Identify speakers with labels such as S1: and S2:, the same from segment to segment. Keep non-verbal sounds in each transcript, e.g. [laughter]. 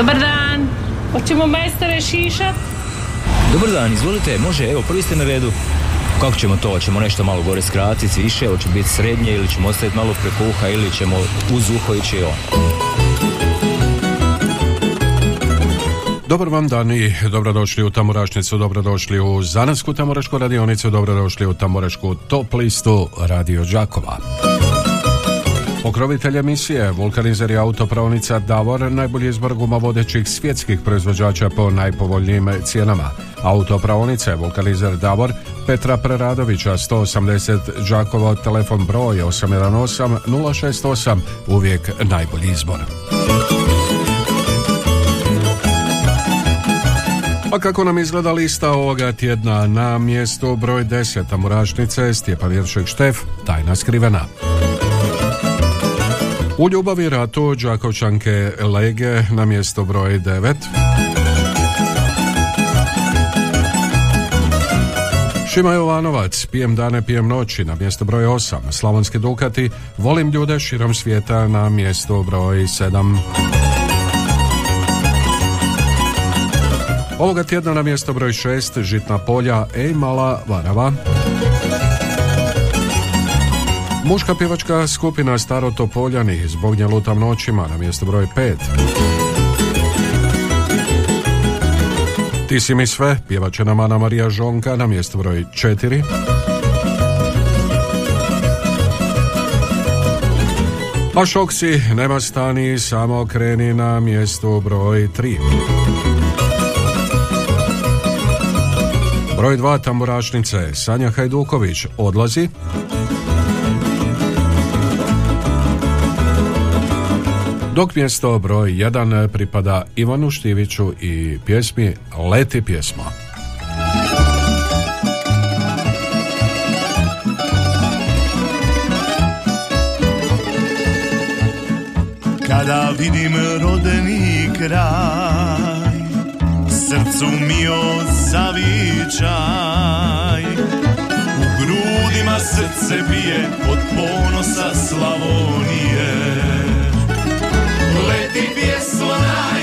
S1: Dobar dan. Hoćemo majstore šišat?
S2: Dobar dan, izvolite, može, evo, prvi ste na redu. Kako ćemo to? Hoćemo nešto malo gore skratiti, više, hoće biti srednje ili ćemo ostaviti malo preko uha ili ćemo uz uho ići on.
S3: Dobar vam dan i dobrodošli u Tamorašnicu, dobrodošli u Zanasku Tamorašku radionicu, dobrodošli u Tamorašku top listu Radio Đakova. Pokrovitelj emisije Vulkanizer i autopravnica Davor najbolji izbor guma vodećih svjetskih proizvođača po najpovoljnijim cijenama. Autopravonice Vulkanizer Davor Petra Preradovića 180 Đakovo telefon broj 818 068 uvijek najbolji izbor. A kako nam izgleda lista ovoga tjedna na mjestu broj 10 Tamurašnice Stjepan Jeršek Štef, tajna skrivena. U ljubavi ratu Đakovčanke Lege na mjesto broj 9. Šima Jovanovac, pijem dane, pijem noći na mjesto broj 8. Slavonski Dukati, volim ljude širom svijeta na mjesto broj 7. Ovoga tjedna na mjesto broj 6 Žitna polja Ej mala Varava. Muška pjevačka skupina Staro Topoljani zbog nje lutam noćima na mjesto broj 5. Ti si mi sve, pjevače nam Ana Marija Žonka na mjesto broj 4. A Šoksi nema stani, samo kreni na mjesto broj 3. Broj 2 tamburašnice Sanja Hajduković odlazi. Dok mjesto broj 1 pripada Ivanu Štiviću i pjesmi Leti pjesma.
S4: Kada vidim rodeni kraj Srcu mi zavičaj U grudima srce bije Od ponosa Slavonije Leti pjesmo najmilija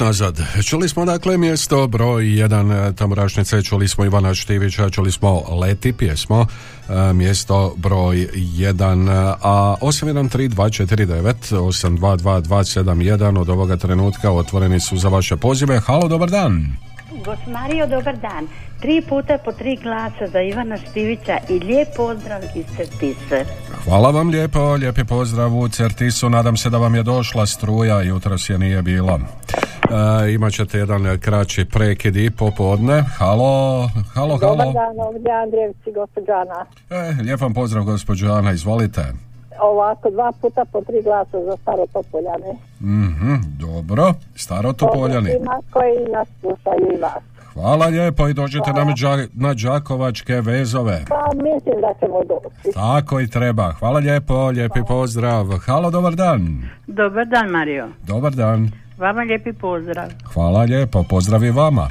S3: nazad. Čuli smo dakle mjesto broj jedan tamorašnice, čuli smo Ivana Štivića, čuli smo Leti pjesmo, e, mjesto broj jedan, a 813249 822271 od ovoga trenutka otvoreni su za vaše pozive. Halo, dobar dan.
S5: Mario, dobar dan. Tri puta po tri glasa za Ivana Štivića i lijep pozdrav iz Certise.
S3: Hvala vam lijepo, lijepi pozdrav u Certisu. Nadam se da vam je došla struja, jutros je nije bilo. E, imat ćete jedan kraći prekid i popodne. Halo, halo, halo.
S6: Dobar dan, ovdje Andrijevci, gospođa Ana.
S3: E, lijep vam pozdrav, gospođo Ana, izvolite.
S6: Ovako, dva puta po tri glasa za staro Topoljane.
S3: Mhm, dobro, staro Topoljani.
S6: Ima koji nas slušaju i vas.
S3: Hvala lijepo i dođite nam đa- na Đakovačke vezove.
S6: Pa mislim da ćemo doći.
S3: Tako i treba. Hvala lijepo, lijepi pozdrav. Halo, dobar dan.
S5: Dobar dan, Mario.
S3: Dobar dan.
S5: Vama lijepi pozdrav.
S3: Hvala lijepo, pozdrav i vama.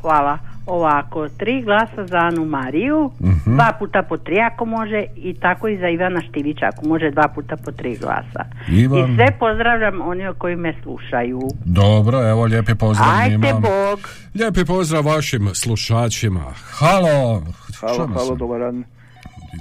S5: Hvala. Ovako, tri glasa za Anu Mariju,
S3: Mhm.
S5: dva puta po tri ako može i tako i za Ivana Štivića ako može dva puta po tri glasa.
S3: Ivan.
S5: I sve pozdravljam oni koji me slušaju.
S3: Dobro, evo lijepi pozdrav njima.
S5: Bog.
S3: Lijepi pozdrav vašim slušačima. Halo.
S7: Halo, halo, dobar dan.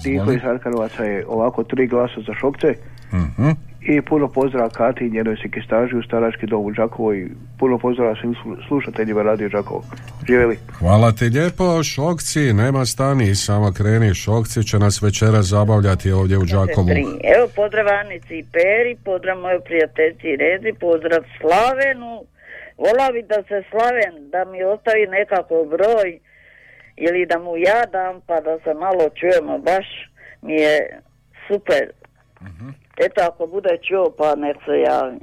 S7: Tiho iz Arkarovaca je ovako tri glasa za šokce
S3: Mhm.
S7: I puno pozdrava Kati i njenoj sekistaži u Starački dom u Đakovo i puno pozdrava svim slu- slušateljima Radio Đakovo. Živjeli.
S3: Hvala ti lijepo, Šokci, nema stani, samo kreni, Šokci će nas večera zabavljati ovdje u Đakovu.
S8: Evo pozdrav Anici i Peri, pozdrav mojoj prijateljci Rezi, pozdrav Slavenu. Vola bi da se Slaven, da mi ostavi nekako broj ili da mu ja dam pa da se malo čujemo, baš mi je super. Eto ako bude čuo pa nek se javi.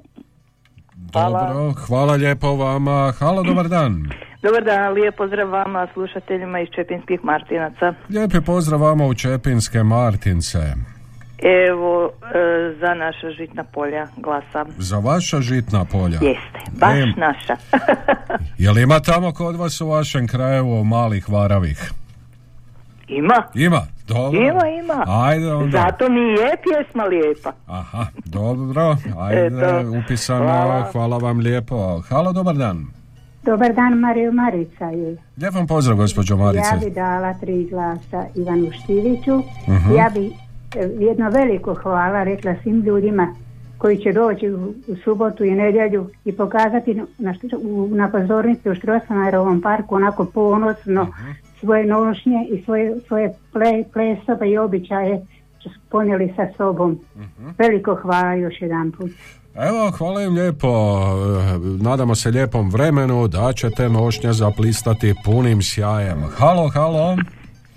S3: Dobro, hvala lijepo vama. Halo, dobar dan.
S9: Dobar dan, lijep pozdrav vama slušateljima iz Čepinskih Martinaca.
S3: Lijepi pozdrav vama u Čepinske Martince.
S9: Evo, e, za naša žitna polja glasa.
S3: Za vaša žitna polja.
S9: Jeste, baš
S3: Em,
S9: naša. [laughs]
S3: Jel ima tamo kod vas u vašem kraju malih varavih?
S9: ima,
S3: Ima, dobro.
S9: ima, ima.
S3: Ajde onda.
S9: Zato mi je pjesma lijepa.
S3: Aha, dobro. Ajde,
S9: Eto,
S3: upisano. Hvala.
S9: hvala.
S3: vam lijepo. Halo, dobar dan.
S10: Dobar dan, Mariju Marica je.
S3: Lijep vam pozdrav, gospođo Marice.
S10: Ja bi dala tri glasa Ivanu Štiviću.
S3: Mhm.
S10: Ja bi e, jedno veliko hvala rekla svim ljudima koji će doći u, u subotu i nedjelju i pokazati na, što- u, na pozornici u Štrosmajerovom parku onako ponosno
S3: Mhm.
S10: Svoje nošnje i svoje, svoje ple, plesove i običaje ponijeli sa sobom.
S3: Mhm.
S10: Veliko hvala još jedan put.
S3: Evo, hvala im lijepo. E, Nadamo se lijepom vremenu da ćete nošnje zaplistati punim sjajem. Halo, halo.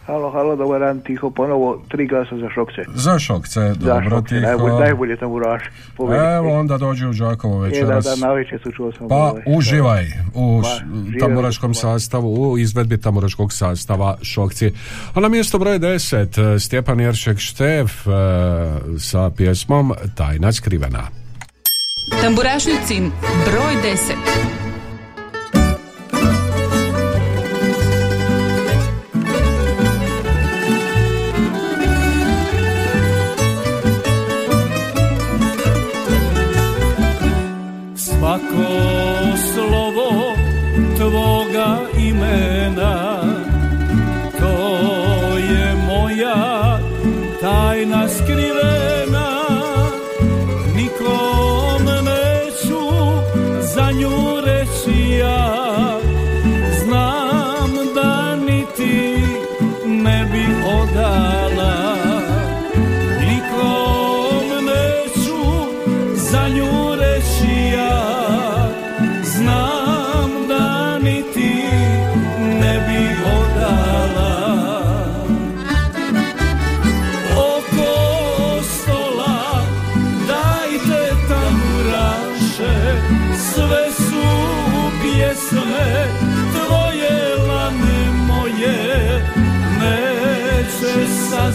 S7: Halo, halo, dobar dan, tiho ponovo, tri glasa za šokce.
S3: Za šokce,
S7: Za
S3: dobro
S7: šokce,
S3: tiho.
S7: najbolje, najbolje tamo uraš.
S3: Evo onda dođi u Đakovo
S7: E, da,
S3: večeras.
S7: da, navečer su čuo sam.
S3: Pa
S7: ovaj,
S3: uživaj u
S7: Pa,
S3: tamburaškom
S7: pa.
S3: sastavu, u izvedbi tamburaškog sastava Šokci. A na mjesto broj 10 eh, Stjepan Jeršek Štef eh, sa pjesmom Tajna skrivena.
S11: Tamburašnicin broj 10.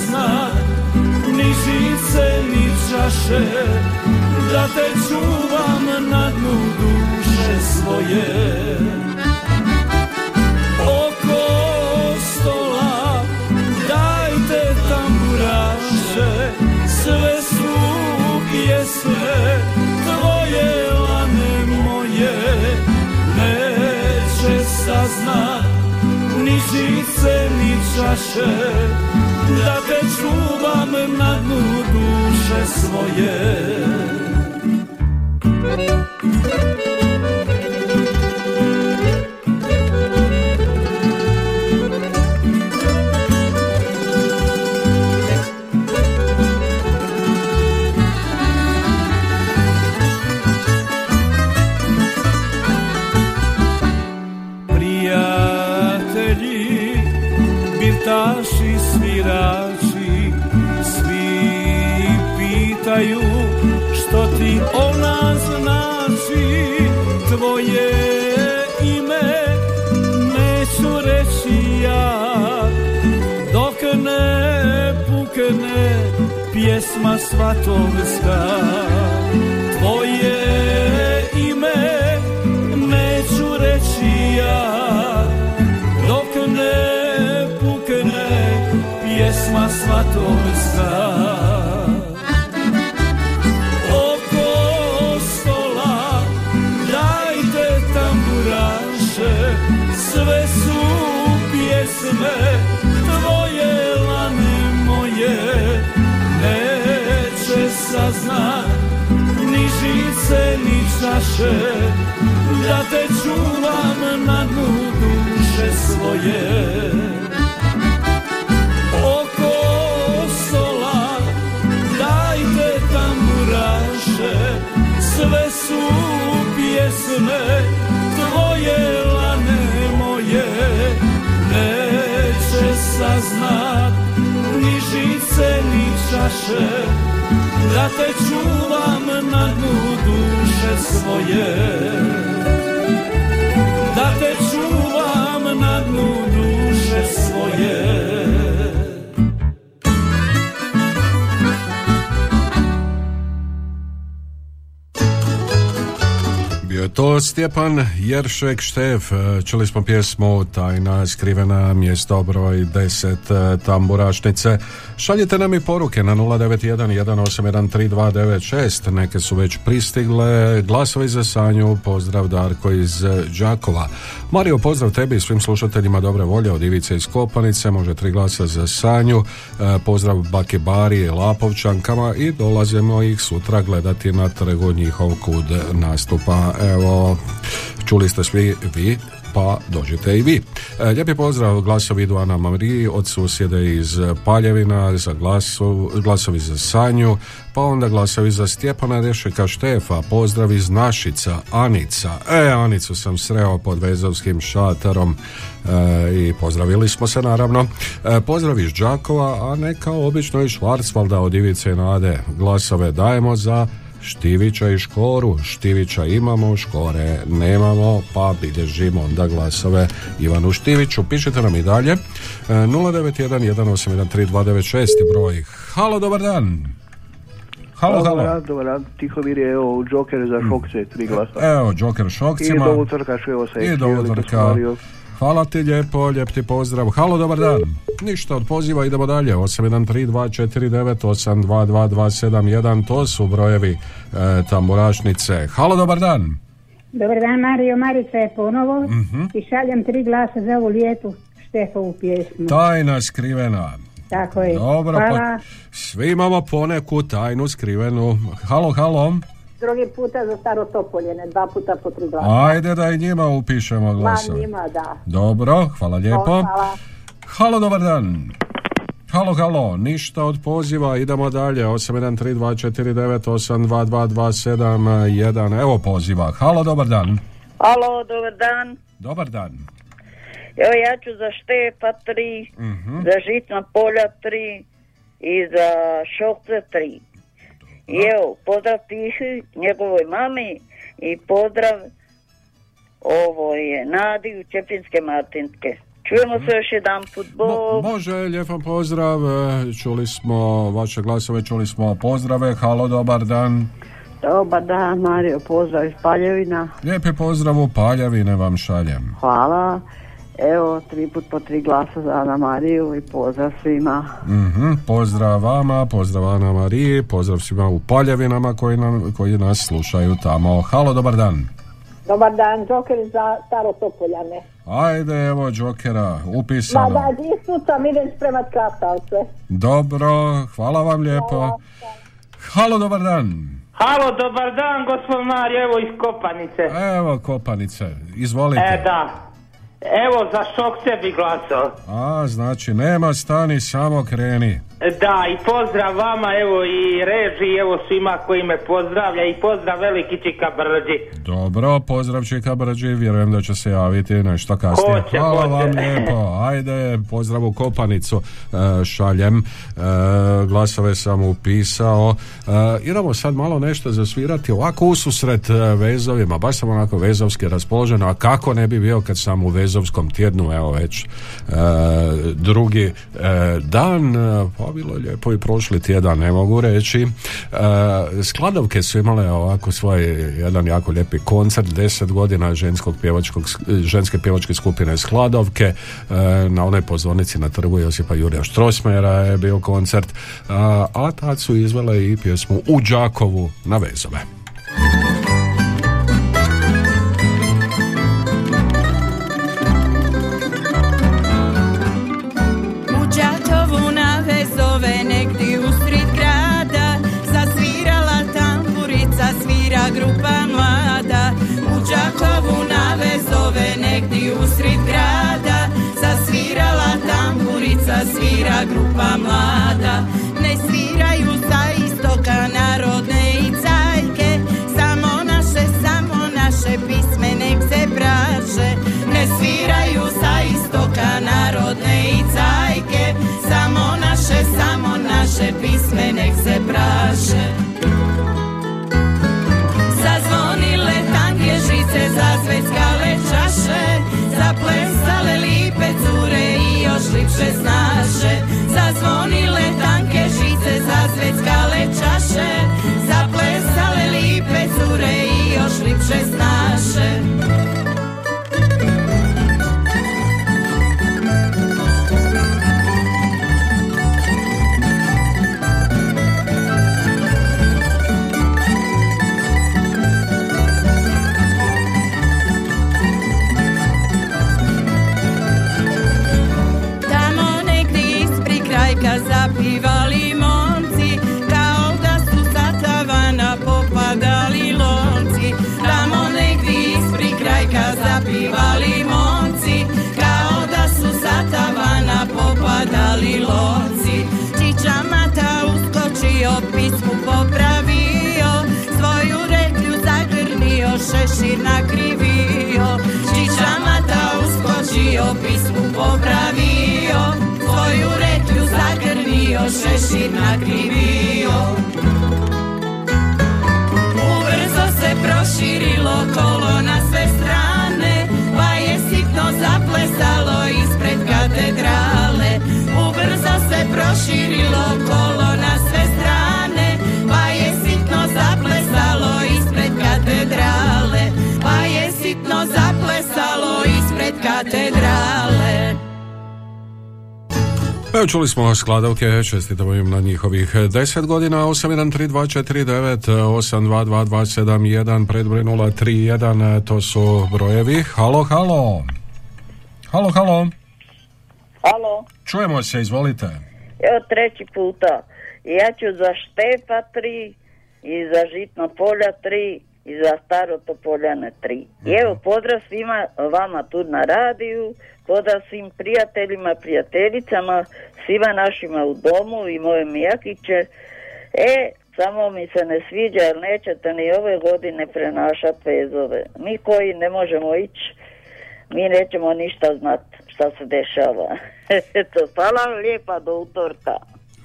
S4: Neće saznat ni žice ni čaše Da te čuvam na dnu duše svoje. Oko stola dajte tamburaše Sve su pjesme tvoje lane moje.
S11: Saznat Ni žice, ni čaše Da te čuvam na dnu duše svoje Tvoje ime neću reći ja Dok ne pukne pjesma svatovska Tvoje ime neću reći ja Dok ne pukne pjesma svatovska ni čaše Da te čuvam na dnu duše svoje. Oko stola dajte tamburaše Sve su pjesme tvoje lane moje. Neće saznat ni žice ni čaše Da te čuvam na dnu duše svoje. Da te čuvam na dnu duše svoje
S3: to Stjepan Jeršek Štef. Čuli smo pjesmu Tajna skrivena mjesto broj 10 tamburašnice. Šaljite nam i poruke na 091 181 Neke su već pristigle. Glasovi za Sanju. Pozdrav Darko iz Đakova. Mario, pozdrav tebi i svim slušateljima dobre volje od Ivice iz Kopanice. Može tri glasa za Sanju. E, Pozdrav Bake Bari i Lapovčankama i dolazimo ih sutra gledati na trgu njihov kud nastupa. Evo, čuli ste svi vi pa dođite i vi. E, Lijepi pozdrav glasovi idu Ana Mariji od susjede iz Paljevina za glasu, glasovi za Sanju, pa onda glasovi za Stjepana Rešeka Štefa, pozdrav iz Našica, Anica. E, Anicu sam sreo pod Vezovskim šatarom e, i pozdravili smo se naravno. E, pozdrav iz Đakova, a ne kao obično iz Švarcvalda od Ivice Nade. Glasove dajemo za Štivića i Škoru. Štivića imamo, Škore nemamo, pa bilježimo onda glasove Ivanu Štiviću. Pišite nam i dalje. E, 091 181 3296 je broj. Halo, dobar dan. Halo,
S7: Dobar
S3: halo.
S7: dan, dobar dan. Tihomir je evo Joker za šokce, tri glasa.
S3: Evo, Joker
S7: I
S3: Šokcima.
S7: do utorka evo sa
S3: I do. Hvala ti lijepo, lijep ti pozdrav. Halo, dobar dan. Ništa od poziva, idemo dalje. 813249822271, to su brojevi e, tamburašnice. Halo, dobar dan.
S10: Dobar dan, Mario. Marica je ponovo
S3: Mhm.
S10: i šaljem tri glasa za ovu lijepu Štefovu pjesmu.
S3: Tajna skrivena.
S10: Tako je.
S3: Dobro,
S10: Hvala.
S3: pa svi imamo poneku tajnu skrivenu. Halo, halo.
S12: Drugi puta za staro topoljene, dva puta po tri glasa.
S3: Ajde da i njima upišemo
S12: Ma
S3: glasove.
S12: njima, da.
S3: Dobro, hvala lijepo.
S12: Hvala.
S3: Halo, dobar dan. Halo, halo, ništa od poziva, idemo dalje, 813249822271, evo poziva. Halo, dobar dan.
S8: Alo, dobar dan.
S3: Dobar dan.
S8: Evo ja ću za Štepa tri,
S3: Mhm.
S8: za Žitna polja tri i za Šokce tri. I evo, pozdrav Tihi, njegovoj mami i pozdrav ovoj Nadi u Čepinske Martinske. Čujemo se još jedan put, Bog.
S3: može, lijep vam pozdrav, e, čuli smo vaše glasove, čuli smo pozdrave, halo, dobar dan.
S12: Dobar dan, Mario, pozdrav iz Paljevina.
S3: Lijepi pozdrav u Paljavine vam šaljem.
S12: Hvala. Evo, tri put po tri glasa za Ana Mariju i pozdrav svima.
S3: Mhm, pozdrav vama, pozdrav Ana Mariji, pozdrav svima u Paljavinama koji, nam, koji nas slušaju tamo. Halo, dobar dan.
S12: Dobar dan, Joker za staro topoljane.
S3: Ajde, evo Džokera,
S13: Ma
S3: upisano.
S13: da, ispucam, idem spremat.
S3: Dobro, hvala vam lijepo. Halo, dobar dan.
S14: Halo, dobar dan, gospod Mario, evo iz Kopanice.
S3: Evo Kopanice, izvolite.
S14: E, da. Evo, za Šokce bi glasao.
S3: A, znači, nema stani, samo kreni.
S14: Da, i pozdrav vama, evo i reži, evo svima koji me pozdravlja i pozdrav veliki Čika Brđi.
S3: Dobro, pozdrav Čika Brđi, vjerujem da će se javiti nešto kasnije.
S14: Hoće,
S3: Hvala
S14: hoće.
S3: vam lijepo, ajde, pozdrav u Kopanicu e, šaljem, E, glasove sam upisao. E, idemo sad malo nešto zasvirati ovako ususret e, vezovima, baš sam onako vezovski raspoložen, a kako ne bi bio kad sam u vezovskom tjednu, evo već e, drugi e, dan, bilo je lijepo i prošli tjedan, ne mogu reći. E, skladovke su imale ovako svoj jedan jako lijepi koncert, 10 godina ženskog pjevačkog, ženske pjevačke skupine Skladovke e, na onoj pozornici na trgu Josipa Jurija Štrosmera je bio koncert, a, a tad su izvele i pjesmu U Đakovu na vezove.
S15: Svira grupa mlada. Ne sviraju sa istoka narodne i cajke. Samo naše, samo naše pisme nek se braše. Ne sviraju sa istoka narodne i cajke. Samo naše, samo naše pisme nek se braše. Zazvonile tanke žice, zazveckale još lipše snaše. Zazvonile tanke žice, zazveckale čaše Zaplesale lipe cure i još lipše snaše popadali lonci Čiča mata uskočio, pismu popravio Svoju reklju zagrnio, šešir nakrivio. Čiča mata uskočio, pismu popravio Svoju reklju zagrnio, šešir nakrivio. Ubrzo se proširilo kolo na sve strane Pa je sitno zaplesalo ispred katedrale Ubrzo se proširilo kolo na sve strane Pa je sitno zaplesalo ispred katedrale Pa je sitno zaplesalo ispred katedrale
S3: Evo čuli smo skladovke, čestitamo im na njihovih 10 godina, 813249, 822271, predbroj 031, to su brojevi. Halo, halo. Halo, halo. Čujemo se, izvolite.
S8: evo treći puta. Ja ću za Štepa tri i za Žitno polja tri i za Staro Topoljane tri. I evo pozdrav svima vama tu na radiju, pozdrav svim prijateljima, prijateljicama, svima našima u domu i moje mijakiće. E, samo mi se ne sviđa jer nećete ni ove godine prenašati vezove. Mi koji ne možemo ići, mi nećemo ništa znat šta se dešava. [laughs] Eto, hvala vam lijepa do utorka.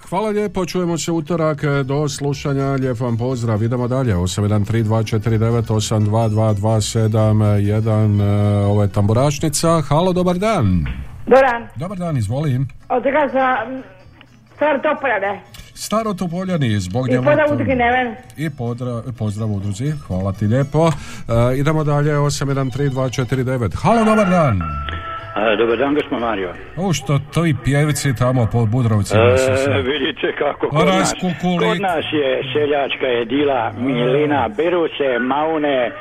S3: Hvala lijepo, čujemo se utorak e, do slušanja, lijep vam pozdrav, idemo dalje, 813249822271, e, ovo je tamburašnica, halo, dobar dan.
S13: Doran,
S3: Dobar dan, izvolim.
S13: od toga za stvar topoljane.
S3: Staro Topoljani, zbog
S13: I
S3: njemu...
S13: poda udrugi Neven.
S3: I podra, pozdrav udruzi, hvala ti lijepo. E, idemo dalje, 813249. Halo, dobar dan.
S16: A, dobar dan, gospod Mario.
S3: O, što to i pjevci tamo po Budrovcima.
S16: E, vidite kako kod nas, kod nas je seljačka jedila milina, beru se maune,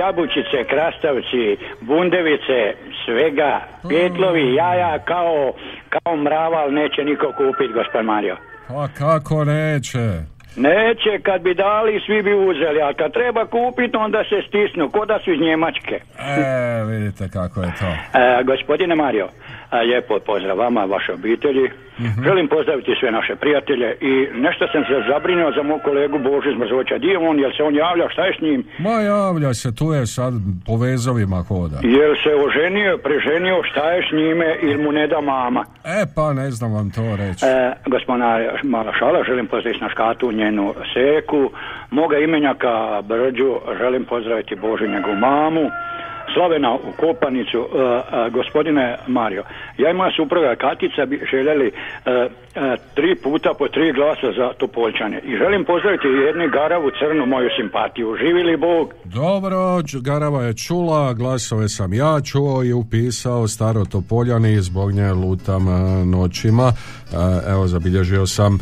S16: jabučice, krastavci, bundevice, svega, pjetlovi, jaja kao, kao mrava, ali neće niko kupiti, gospod Mario.
S3: Pa kako neće?
S16: Neće, kad bi dali, svi bi uzeli, a kad treba kupiti, onda se stisnu, ko da su iz Njemačke.
S3: E, vidite kako je to.
S16: E, gospodine Mario, lijepo pozdrav vama, vaše obitelji. Želim pozdraviti sve naše prijatelje i nešto sam se zabrinuo za mog kolegu Božu iz Mrzoća. Di je on, jel se on javlja, šta je s njim?
S3: Ma javlja se, tu je sad po vezovima hoda.
S16: Jel se oženio, preženio, šta je s njime ili mu ne da mama?
S3: E, pa ne znam vam to reći.
S16: E, gospodina Mala Šala, želim pozdraviti na škatu njenu seku, moga imenjaka Brđu, želim pozdraviti Božu njegovu mamu, Slavena u Kopanicu, e, e, gospodine Mario, ja i moja supruga Katica bi željeli e, e, tri puta po tri glasa za Topoljčane i želim pozdraviti jednu garavu crnu moju simpatiju. Živi li Bog?
S3: Dobro, Garava je čula, glasove sam ja čuo i upisao staro Topoljani, zbog nje lutam e, noćima. Evo, zabilježio sam.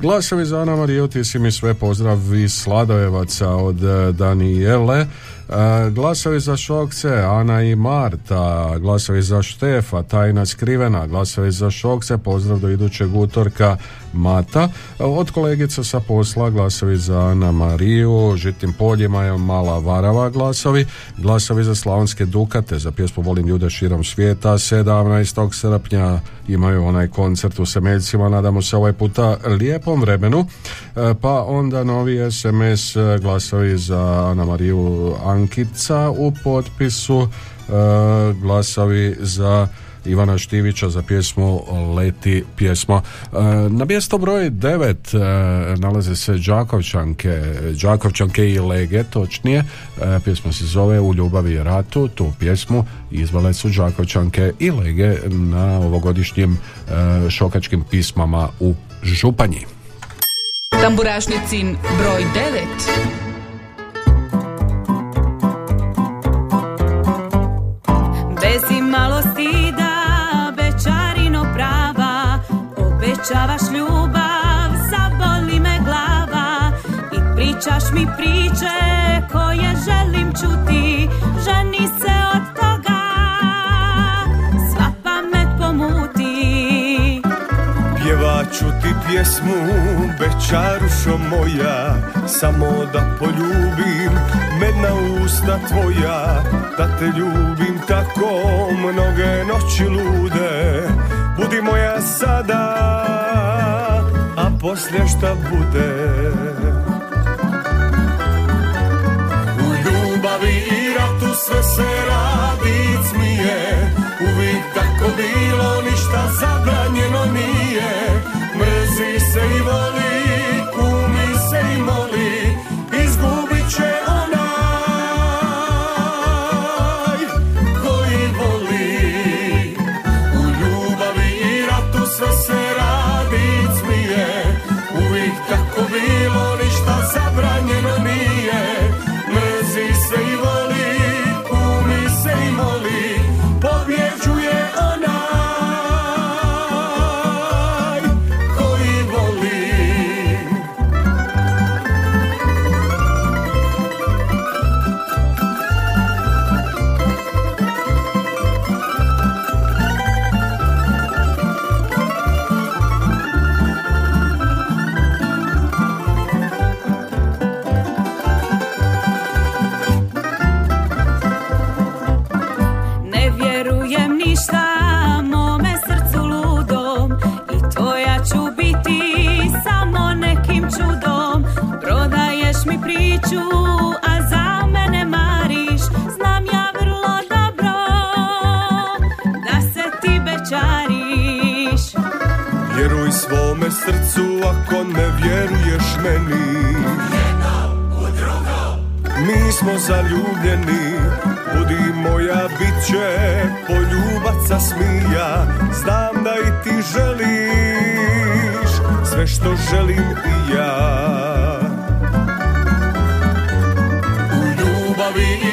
S3: Glasovi za Ana Mariju, ti si mi sve pozdrav iz Sladojevaca od Danijele. Glasovi za Šokce, Ana i Marta, glasovi za Štefa, Tajna skrivena, glasovi za Šokce, pozdrav do idućeg utorka Mata. Od kolegica sa posla glasovi za Ana Mariju, Žitim poljima je mala varava glasovi, glasovi za Slavonske Dukate, za pjesmu Volim ljude širom svijeta, 17. srpnja imaju onaj koncert u Semeljcima, nadamo se ovaj puta lijepom vremenu, E, pa onda novi SMS e, glasovi za Ana Mariju Ankica u potpisu, e, glasovi za Ivana Štivića za pjesmu Leti pjesmo. E, Na mjesto broj 9 nalaze se Đakovčanke, Đakovčanke i Lege, točnije. E, Pjesma se zove U ljubavi i ratu. Tu pjesmu izvale su Đakovčanke i Lege na ovogodišnjim e, šokačkim pismama u Županji.
S17: Tamburašnicin broj 9
S18: obećavaš ljubav, zaboli me glava i pričaš mi priče koje želim čuti, ženi se od toga, sva pamet pomuti.
S19: Pjevaću ti pjesmu, bečarušo moja Samo da poljubim, medna usta tvoja Da te ljubim tako, mnoge noći lude Budi moja sada, a poslije šta bude? U ljubavi i ratu sve se radi smije. Uvijek tako bilo, ništa zabranjeno nije. Mrzi se i voli, smo zaljubljeni. Budi moja bit će poljubaca smija. Znam da i ti želiš Sve što želim i ja. U ljubavi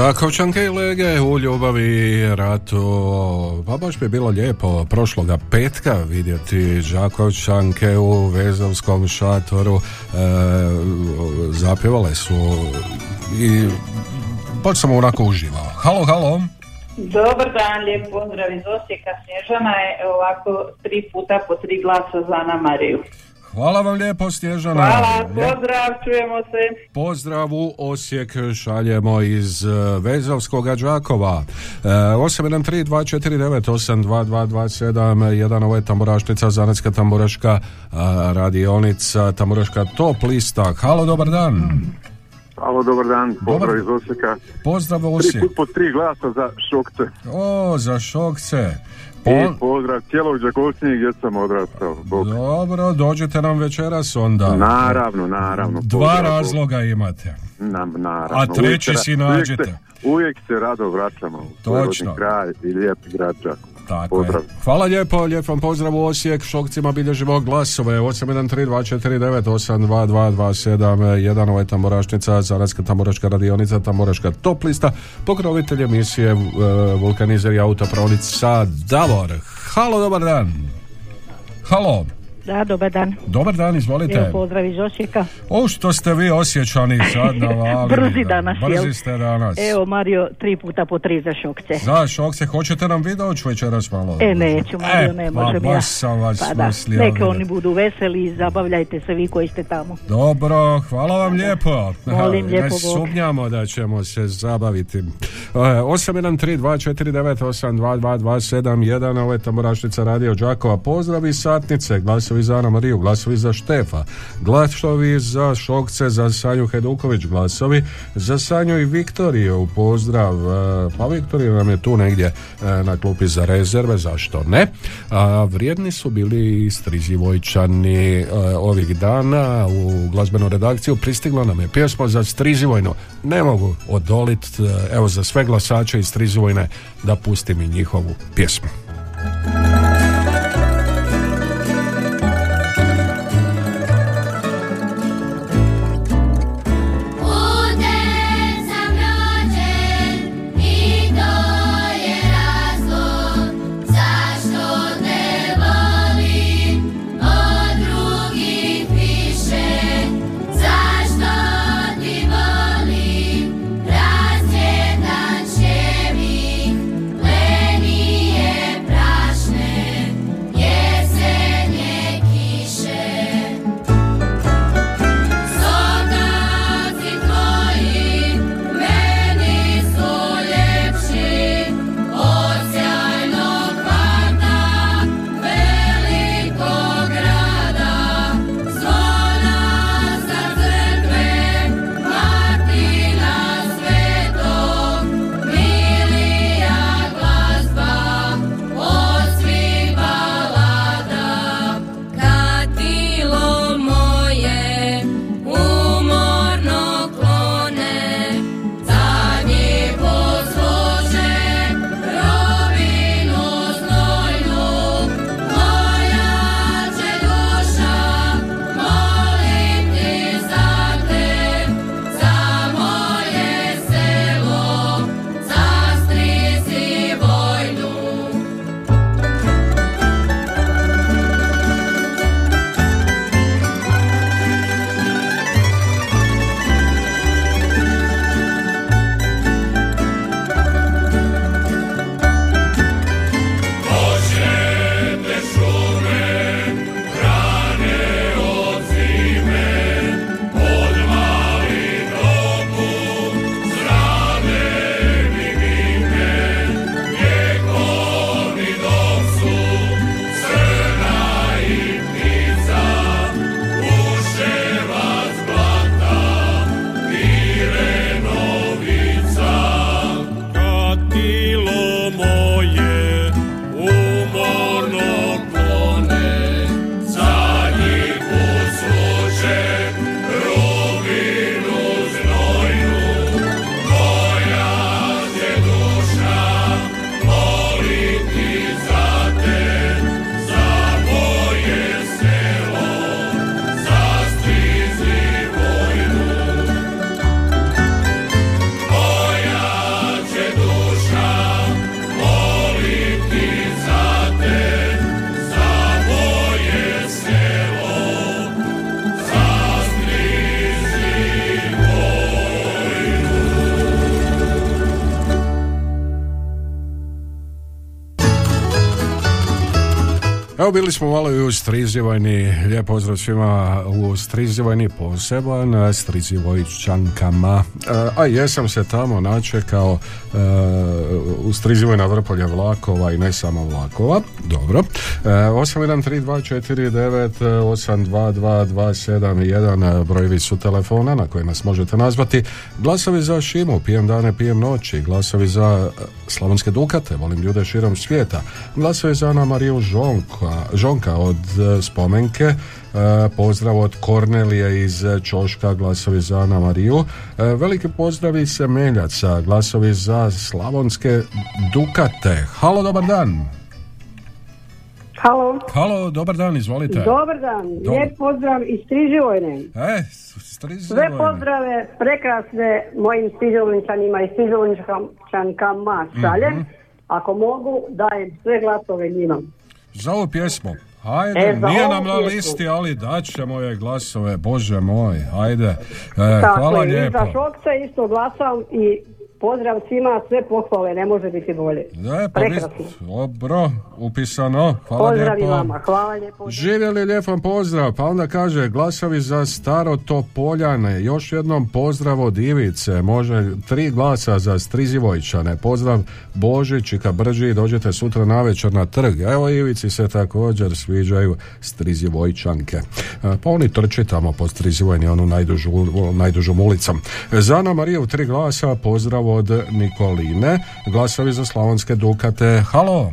S3: Đakovčanke i lege u ljubavi ratu. Pa baš bi bilo lijepo prošloga petka vidjeti Đakovčanke u Vezovskom šatoru. E, zapjevale su i baš sam onako uživao. Halo, halo.
S17: Dobar dan, lijep pozdrav iz Osijeka. Snježana je ovako tri puta po tri glasa za Ana Mariju.
S3: Hvala vam lijepo Snježana.
S17: Hvala, pozdrav, čujemo se.
S3: Pozdrav u Osijek šaljemo iz e, Vezovskog Đakova. E, 813249822227 jedan ovo je tamburaštica, zanetska tamburaška a, radionica, tamburaška top lista. Halo, dobar dan.
S20: Alo, dobar dan, pozdrav
S3: Dobar.
S20: iz Osijeka.
S3: Pozdrav
S20: Tri
S3: Osijek.
S20: put po tri glasa za šokce.
S3: O, za šokce.
S20: I
S3: Po-
S20: pozdrav cijelog Đakovčini gdje sam odrastao. Bog.
S3: Dobro, dođete nam večeras onda.
S20: Naravno, naravno.
S3: Dva
S20: pozdrav,
S3: razloga imate.
S20: Nam, naravno.
S3: A treći
S20: Uvijek
S3: si
S20: uvijek
S3: nađete.
S20: se- Uvijek se rado vraćamo u svoj
S3: Točno.
S20: rodni kraj i lijepi grad Đakovo.
S3: Tako
S20: Pozdrav.
S3: je. Hvala lijepo, lijep vam pozdrav u Osijek, šokcima bilježimo glasove 813249822227 ovo je Tamborašnica, Zaradska Tamboraška radionica, Tamboraška top lista, pokrovitelj emisije e, Vulkanizer i autopravnica Davor. Halo, dobar dan. Halo,
S21: Da, dobar dan.
S3: dobar dan, izvolite.
S21: Evo pozdrav iz Osijeka.
S3: O, što ste vi osjećani sad navalili. [laughs]
S21: Brzi danas,
S3: Brzi
S21: jel?
S3: ste danas.
S21: Evo Mario, tri puta po tri za šokce.
S3: Za šokce, hoćete nam video večeras malo?
S21: E, neću, Mario,
S3: E,
S21: ne
S3: pa
S21: možem ja.
S3: sam vas
S21: Pa da, neka oni budu veseli i zabavljajte se vi koji ste tamo.
S3: Dobro, hvala vam lijepo.
S21: Molim,
S3: Ne
S21: lijepo Bog.
S3: sumnjamo da ćemo se zabaviti. E, 813249822271 ovo je Tamburašnica Radio Đakova. Pozdravi satnice, glasovi za Ana Mariju, glasovi za Štefa, glasovi za Šokce, za Sanju Heduković, glasovi za Sanju i Viktoriju. Pozdrav. E, Pa Viktorija nam je tu negdje e, na klupi za rezerve, zašto ne? A, vrijedni su bili i Strizivojčani e, ovih dana u glazbenu redakciju. Pristigla nam je pjesma za Strizivojno. Ne mogu odolit, evo za sve glasače iz Strizivojne da pustim i njihovu pjesmu. Evo bili smo malo i u Strizivojni, lijep pozdrav svima u Strizivojni poseban, e, Strizivojčankama, E, a jesam se tamo načekao e, u Strizivojna Vrpolje vlakova i ne samo vlakova, dobro. E, 813249 822 brojevi su telefona na koje nas možete nazvati, glasovi za Šimu, pijem dane, pijem noći, glasovi za e, Slavonske Dukate, volim ljude širom svijeta, glasovi za Ana Mariju Žonka, Žonka od e, Spomenke, e, pozdrav od Kornelije iz Čoška, glasovi za Ana Mariju, e, veliki pozdrav iz Semeljaca, glasovi za Slavonske Dukate. Halo, dobar dan.
S6: Halo.
S3: Halo, dobar dan, izvolite.
S6: Dobar dan, lijep pozdrav iz Striživojne.
S3: E,
S6: Sve
S3: Strizivojne.
S6: pozdrave prekrasne mojim Striživojničanima i Striživojničankama šaljem.
S3: Mhm.
S6: Ako mogu, dajem sve glasove njima.
S3: Za ovu pjesmu. Hajde,
S6: E,
S3: nije nam na listi, ali daćemo je glasove, bože moj, hajde. E,
S6: Tako
S3: hvala lijepo.
S6: za Šokca isto glasam i pozdrav svima, sve pohvale, ne može biti bolje.
S3: E, pa
S6: Prekrasno.
S3: dobro, upisano, hvala
S6: Pozdrav
S3: lijepo.
S6: vama, hvala lijepo.
S3: Živjeli lijep vam pozdrav, pa onda kaže glasovi za staro Topoljane, još jednom pozdrav od Ivice, može tri glasa za Strizivojčane, pozdrav Božić i ka brži dođete sutra na večer na trg, evo Ivici se također sviđaju Strizivojčanke, E, pa oni trče tamo po Strizivojni, onu najdužu, najdužom ulicom. Za Ana Mariju tri glasa, pozdrav od Nikoline, glasovi za Slavonske Dukate, halo,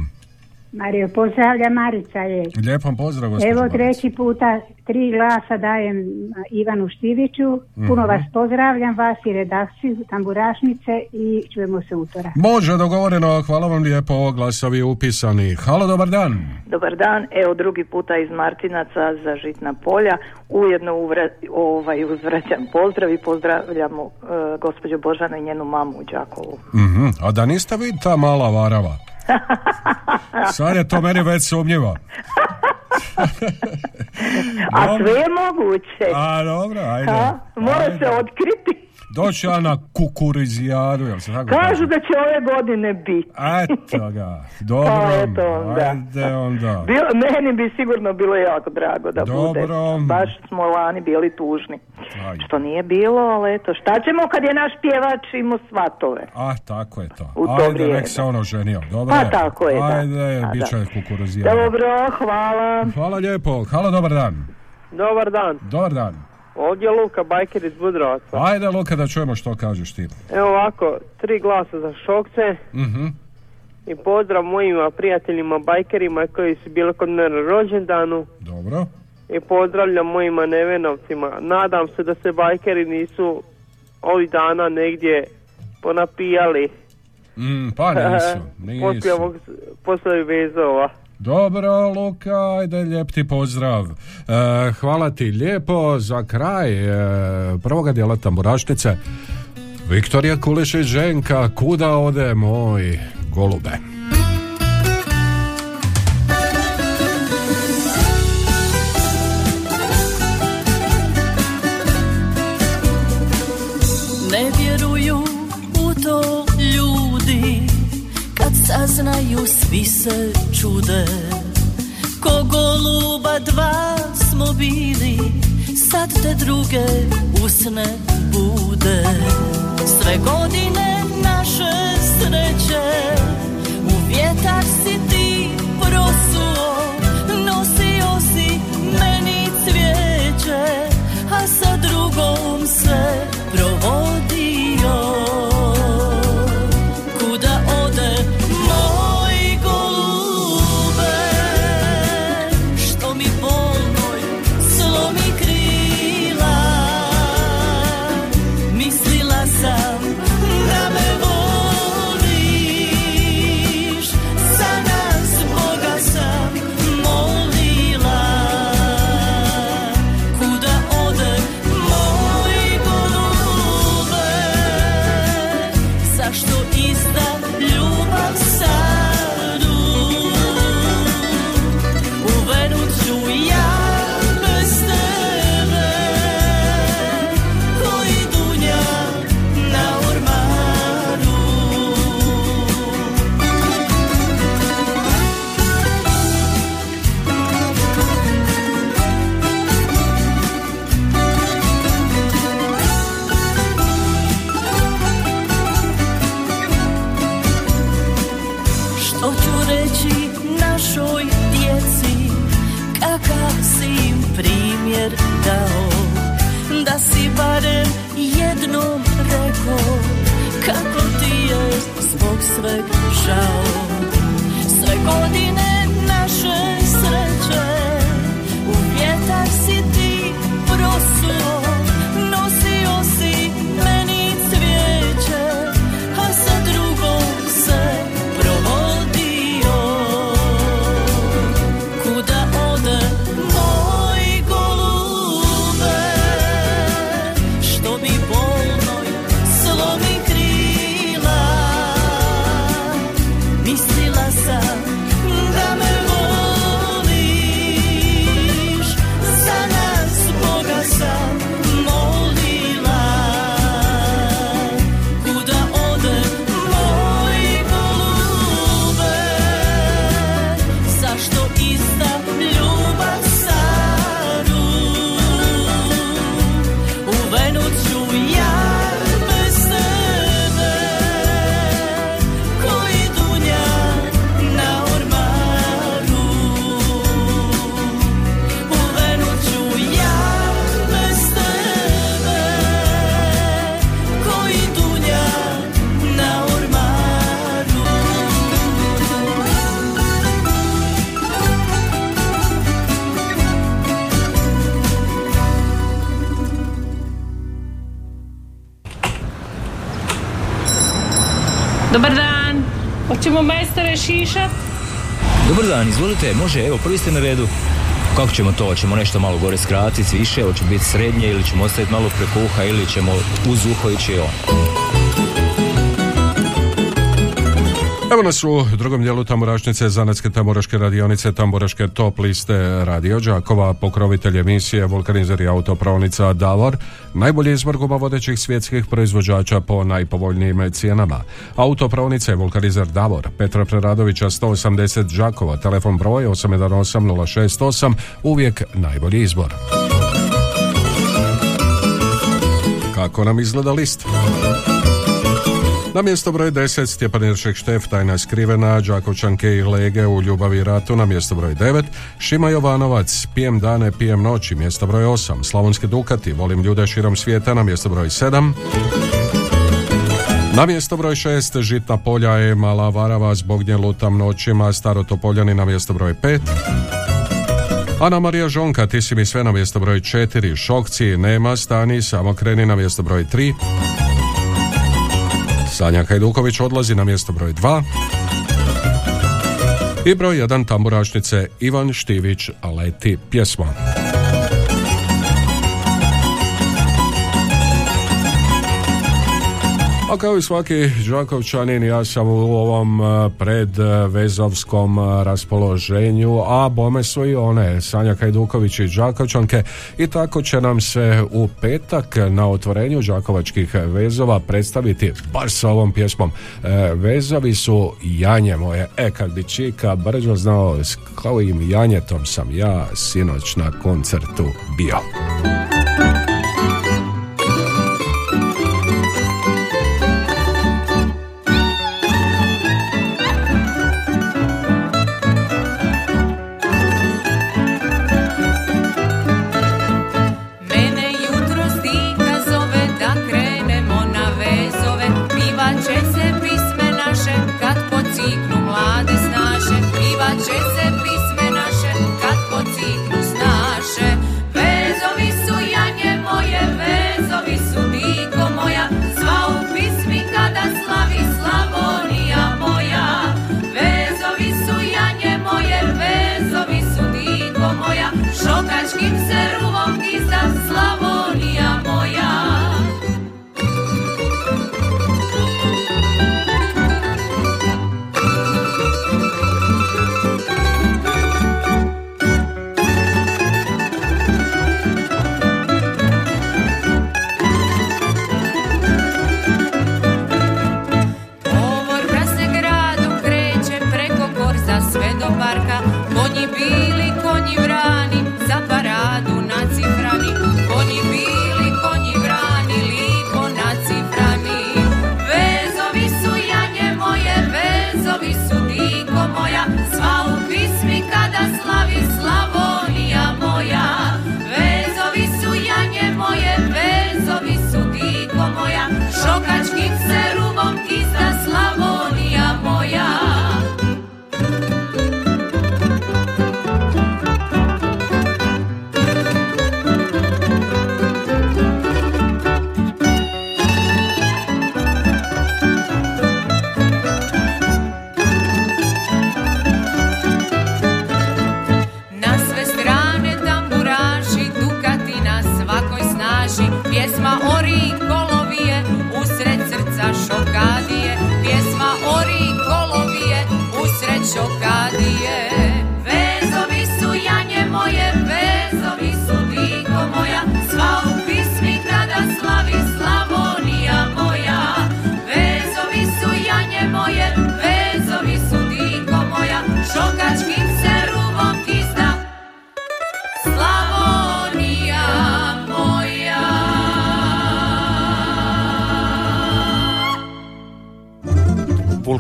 S10: Mario, pozdravlja Marica je.
S3: lijepom pozdrav gospođo
S10: Evo treći puta tri glasa dajem Ivanu Štiviću. Puno
S3: Mhm.
S10: vas pozdravljam, vas i redakciju, tamburašnice i čujemo se utora.
S3: Može, dogovoreno, hvala vam lijepo, glasovi upisani. Halo, dobar dan.
S9: Dobar dan, evo drugi puta iz Martinaca za Žitna polja. Ujedno uvra, ovaj, uzvraćam pozdrav i pozdravljamo uh, gospođu Božanu i njenu mamu u Đakovu.
S3: Mhm, A da niste vi ta mala varava? [laughs] Sad je to meni već sumnjivo.
S9: A sve je moguće.
S3: A dobro, ajde.
S9: Mora
S3: Ajde.
S9: se otkriti.
S3: Doći ja na kukurizijadu, jel se tako
S9: Kažu da će ove godine biti.
S3: Eto ga, [laughs] dobro,
S9: Pa eto onda.
S3: ajde onda.
S9: Bilo, meni bi sigurno bilo jako drago da bude.
S3: Dobro.
S9: Baš smo lani bili tužni.
S3: Ajde.
S9: Što nije bilo, ali eto, šta ćemo kad je naš pjevač imao svatove?
S3: A, tako je to.
S9: U to
S3: Ajde,
S9: vrijeme.
S3: nek se ono ženio. Dobro
S9: Pa
S3: je.
S9: tako je, da.
S3: Ajde,
S9: Pa
S3: bit će
S9: da.
S3: kukuruzijada.
S9: Dobro, hvala.
S3: Hvala lijepo. Halo, dobar dan.
S22: Dobar dan,
S3: Dobar dan.
S22: Ovdje je Luka Bajker iz Budrovaca.
S3: Ajde, Luka, da čujemo što kažeš ti.
S22: Evo ovako, tri glasa za Šokce
S3: Mhm.
S22: i pozdrav mojima prijateljima bajkerima koji su bili kod mene na rođendanu
S3: Dobro.
S22: i pozdravljam mojima nevenovcima. Nadam se da se bajkeri nisu ovih dana negdje ponapijali
S3: Mm, pa nisu, [laughs] nisu.
S22: poslije ovog, poslije vezova.
S3: Dobro, Luka, ajde, lijep ti pozdrav. E, hvala ti lijepo za kraj e, prvoga dijela tamburašnice. Viktorija Kulišić Ženka, kuda ode moj golube?
S23: Kad saznaju svi se čude. Ko goluba dva smo bili Sad te druge usne bude. Sve godine naše sreće U vjetar si ti prosuo Nosio si meni cvijeće A sa drugom se provodio
S1: šišat?
S2: Dobar dan, izvolite, može, evo, prvi ste na redu. Kako ćemo to? Hoćemo nešto malo gore skratiti, više, hoće biti srednje ili ćemo ostaviti malo preko uha ili ćemo uz uho ići on.
S3: Evo nas u drugom dijelu Tamburašnice, Zanetske tamburaške radionice, Tamburaške top liste Radio Đakova, pokrovitelj emisije, vulkanizer i autopravnica Davor, najbolji izbor guba vodećih svjetskih proizvođača po najpovoljnijim cijenama. Autopravnice, vulkanizer Davor, Petra Preradovića 180 Đakova, telefon broj 818 068, uvijek najbolji izbor. Kako nam izgleda list? Na mjesto broj 10 Stjepan Iršek Štef, tajna skrivena, Đakovčanke i Lege u Ljubavi i ratu. Na mjesto broj 9, Šima Jovanovac, Pijem dane, pijem noći, mjesto broj 8, Slavonski Dukati, Volim ljude širom svijeta. Na mjesto broj 7, na mjesto broj 6 Žitna polja je Mala Varava zbog nje lutam noćima, Starotopoljani na mjesto broj 5, Ana Marija Žonka, ti si mi sve na mjesto broj 4, Šokci, nema stani, samo kreni na mjesto broj 3, Sanja Hajduković odlazi na mjesto broj 2 i broj 1 tamburašnice Ivan Štivić leti pjesma. A kao i svaki Đakovčanin, ja sam u ovom eh, predvezovskom eh, raspoloženju, a bome su i one, Sanja Hajduković i Đakovčanke, i tako će nam se u petak na otvorenju Đakovačkih vezova predstaviti baš sa ovom pjesmom. Eh, Vezovi su janje moje, e kad bi Čika brđo znao s kojim janjetom sam ja sinoć na koncertu bio.
S18: love is love.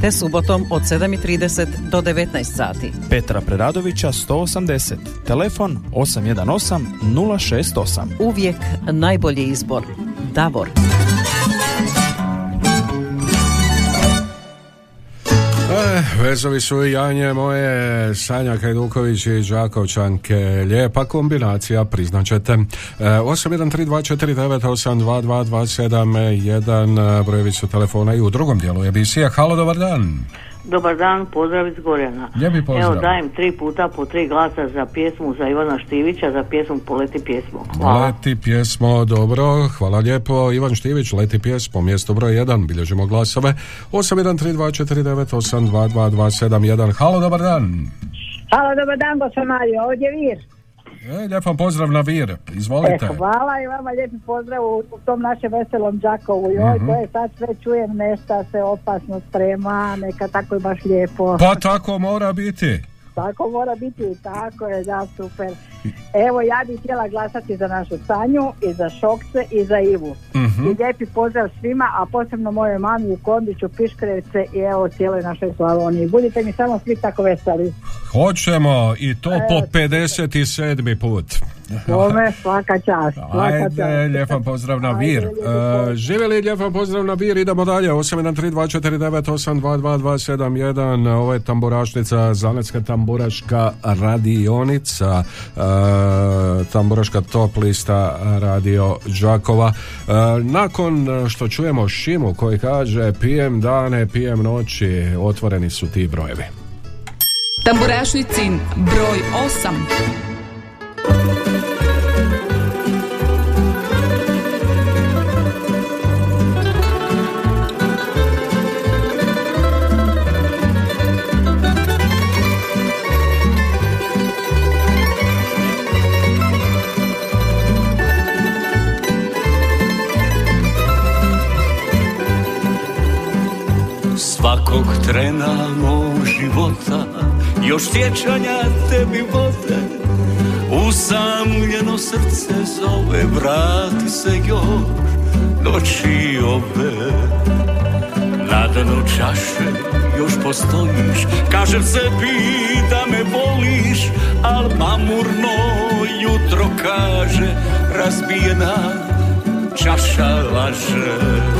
S24: te subotom od 7.30 do 19 sati.
S25: Petra Preradovića 180. Telefon 818 068.
S24: Uvijek najbolji izbor. Davor.
S3: Vezovi su janje moje, Sanja Kajduković i Đakovčanke. Lijepa kombinacija, priznaćete. E, 813249822271 brojevi su telefona i u drugom dijelu emisije. Halo, dobar dan.
S26: Dobar dan, pozdrav iz Gorjana.
S3: Pozdrav.
S26: Evo dajem tri puta po tri glasa za pjesmu za Ivana Štivića, za pjesmu Poleti pjesmu. Hvala.
S3: Leti pjesmo, dobro, hvala lijepo. Ivan Štivić, leti pjesmo, mjesto broj 1, bilježimo glasove. 813249822271. Halo, dobar dan.
S27: Halo, dobar dan, gospa Mario, ovdje je Vir.
S3: E, lijep vam pozdrav na Vir, izvolite.
S27: E, hvala i vama lijepi pozdrav u, u tom našem veselom Đakovu. Joj,
S3: Mhm.
S27: to je sad sve čujem nešto se opasno sprema, neka tako je baš lijepo.
S3: Pa tako mora biti.
S27: Tako mora biti tako je, da, super. Evo, ja bih htjela glasati za našu Sanju i za Šokce i za Ivu.
S3: Mhm.
S27: I lijepi pozdrav svima, a posebno mojoj mami u Kondiću, Piškrevce i evo cijeloj našoj Slavoniji. Budite mi samo svi tako veseli.
S3: Hoćemo i to
S27: E,
S3: po 57. put.
S27: Tome svaka čast. Svaka
S3: Ajde, lijepan pozdrav na Vir. E, živjeli lijepan pozdrav na Vir, idemo dalje. 813249822271. Ovo je tamburašnica, Zanetska tamburaška radionica, e, tamburaška top lista radio Đakova. E, nakon što čujemo Šimu koji kaže pijem dane, pijem noći, otvoreni su ti brojevi.
S1: Tamburašnicin broj 8.
S28: trena mog života Još sjećanja tebi vode. Usamljeno srce zove Vrati se još noći ove. Na dnu čaše još postojiš Kažem sebi da me voliš Al mamurno jutro kaže Razbijena čaša laže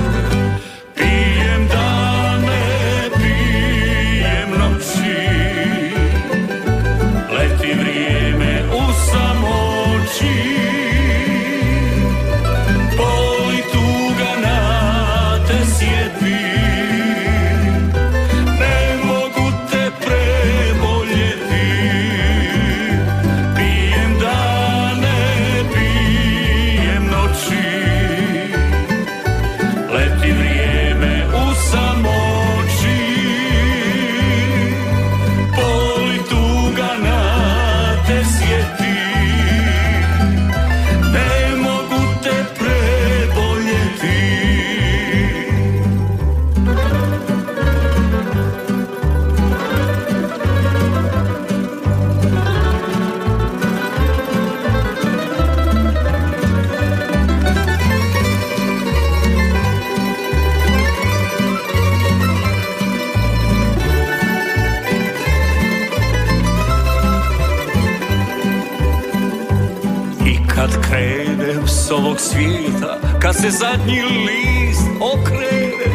S28: svijeta. Kad se zadnji list okrene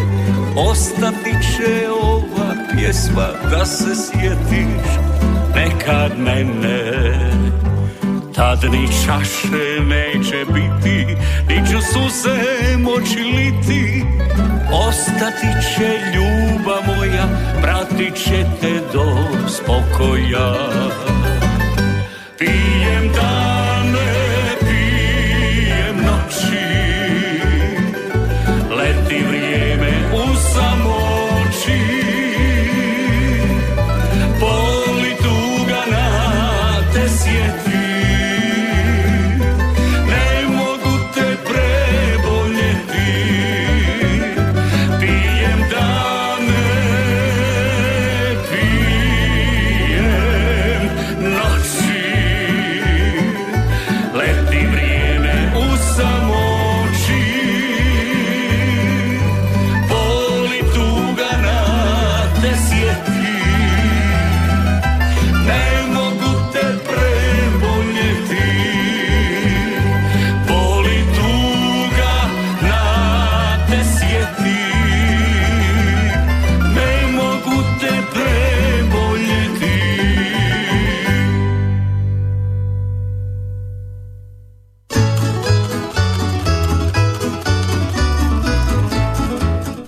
S28: Ostati će ova pjesma da se sjetiš. Nekad mene Tad ni čaše neće biti, ni ću suze moći liti. Ostati će ljubav moja, pratit će te do spokoja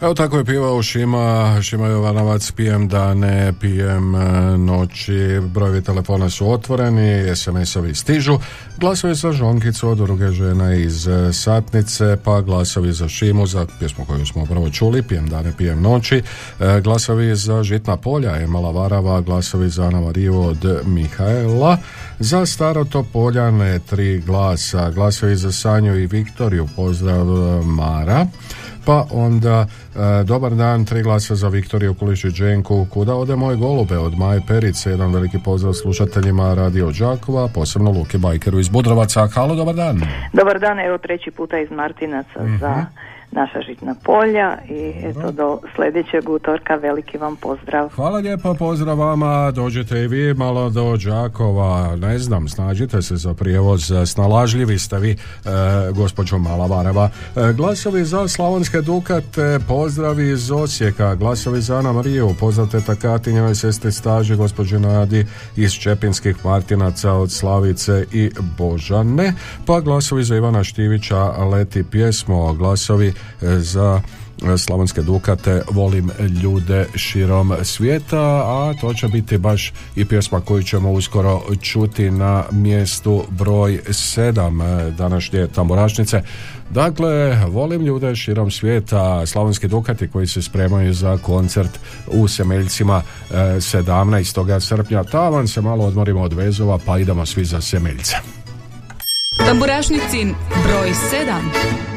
S3: Evo tako je pivao Šima, Šima Jovanovac, pijem dane, pijem e, noći, brojevi telefona su otvoreni, SMS-ovi stižu, glasovi za Žonkicu od druge žena iz e, Satnice, pa glasovi za Šimu, za pjesmu koju smo upravo čuli, pijem dane, pijem noći, e, glasovi za Žitna polja, Emala Varava, glasovi za Ana Mariju od Mihaela, za Staro Topoljane tri glasa, glasovi za Sanju i Viktoriju, pozdrav Mara, pa onda e, dobar dan, tri glasa za Viktoriju Kulišić Dženku, kuda ode moj golube od Maje Perice, jedan veliki pozdrav slušateljima Radio Đakova, posebno Luke Bajkeru iz Budrovaca. Halo, dobar dan.
S29: Dobar dan, evo treći puta iz Martinaca za naša žitna polja i eto do sljedećeg utorka veliki vam pozdrav.
S3: Hvala lijepo, pozdrav vama, dođete i vi malo do Đakova, ne znam, snađite se za prijevoz, snalažljivi ste vi, e, gospođo Malavareva. E, glasovi za Slavonske Dukate, pozdravi iz Osijeka, glasovi za Ana Mariju, poznate Takatinjeve sestre staže, gospođe Nadi iz Čepinskih Martinaca od Slavice i Božane, pa glasovi za Ivana Štivića, Leti pjesmo, glasovi e, za Slavonske Dukate Volim ljude širom svijeta a to će biti baš i pjesma koju ćemo uskoro čuti na mjestu broj 7 današnje tamburašnice Dakle, volim ljude širom svijeta, Slavonski Dukati koji se spremaju za koncert u Semeljcima e, 17. srpnja. Tavan se malo odmorimo od vezova pa idemo svi za Semeljce.
S4: Tamburašnicin broj 7.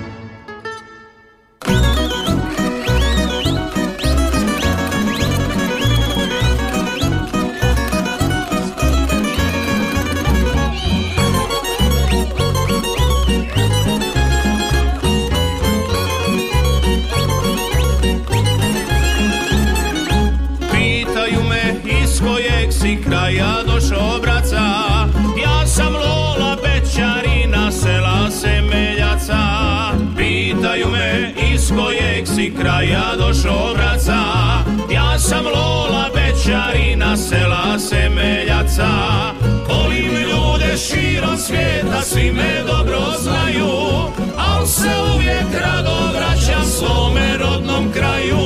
S28: Semeljaca Volim ljude širom svijeta svi me dobro znaju Al se uvijek rado vraćam svome rodnom kraju.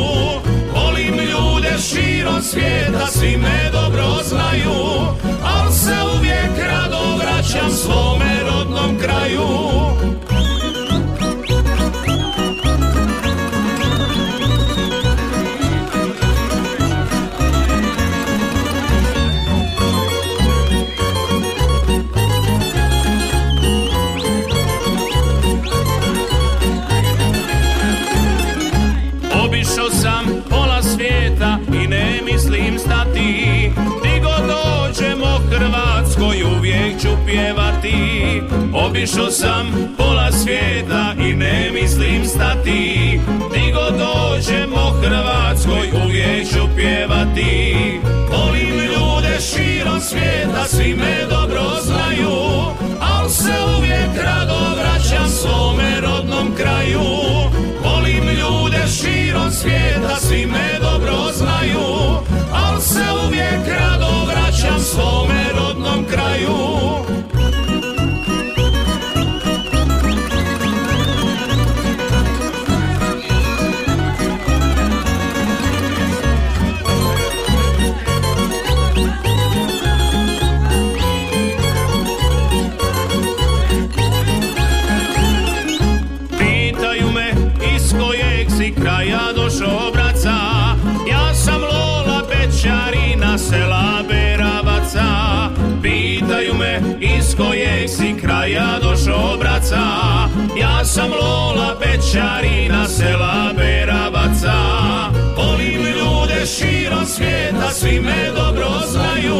S28: Volim ljude širom svijeta, svi me dobro znaju Al se uvijek rado vraćam svome rodnom kraju pjevati. Obišao sam pola svijeta i ne mislim stati. Di god dođemo Hrvatskoj uvijek ću pjevati. Volim ljude širom svijeta, svi me dobro znaju Al se uvijek rado vraćam svome rodnom kraju. Volim ljude širom svijeta, svi me dobro znaju Al se uvijek rado vraćam svome rodnom kraju.
S30: Si kraja došao braca Ja sam Lola Pečarina sela Beravaca Volim ljude širom svijeta, svi me dobro znaju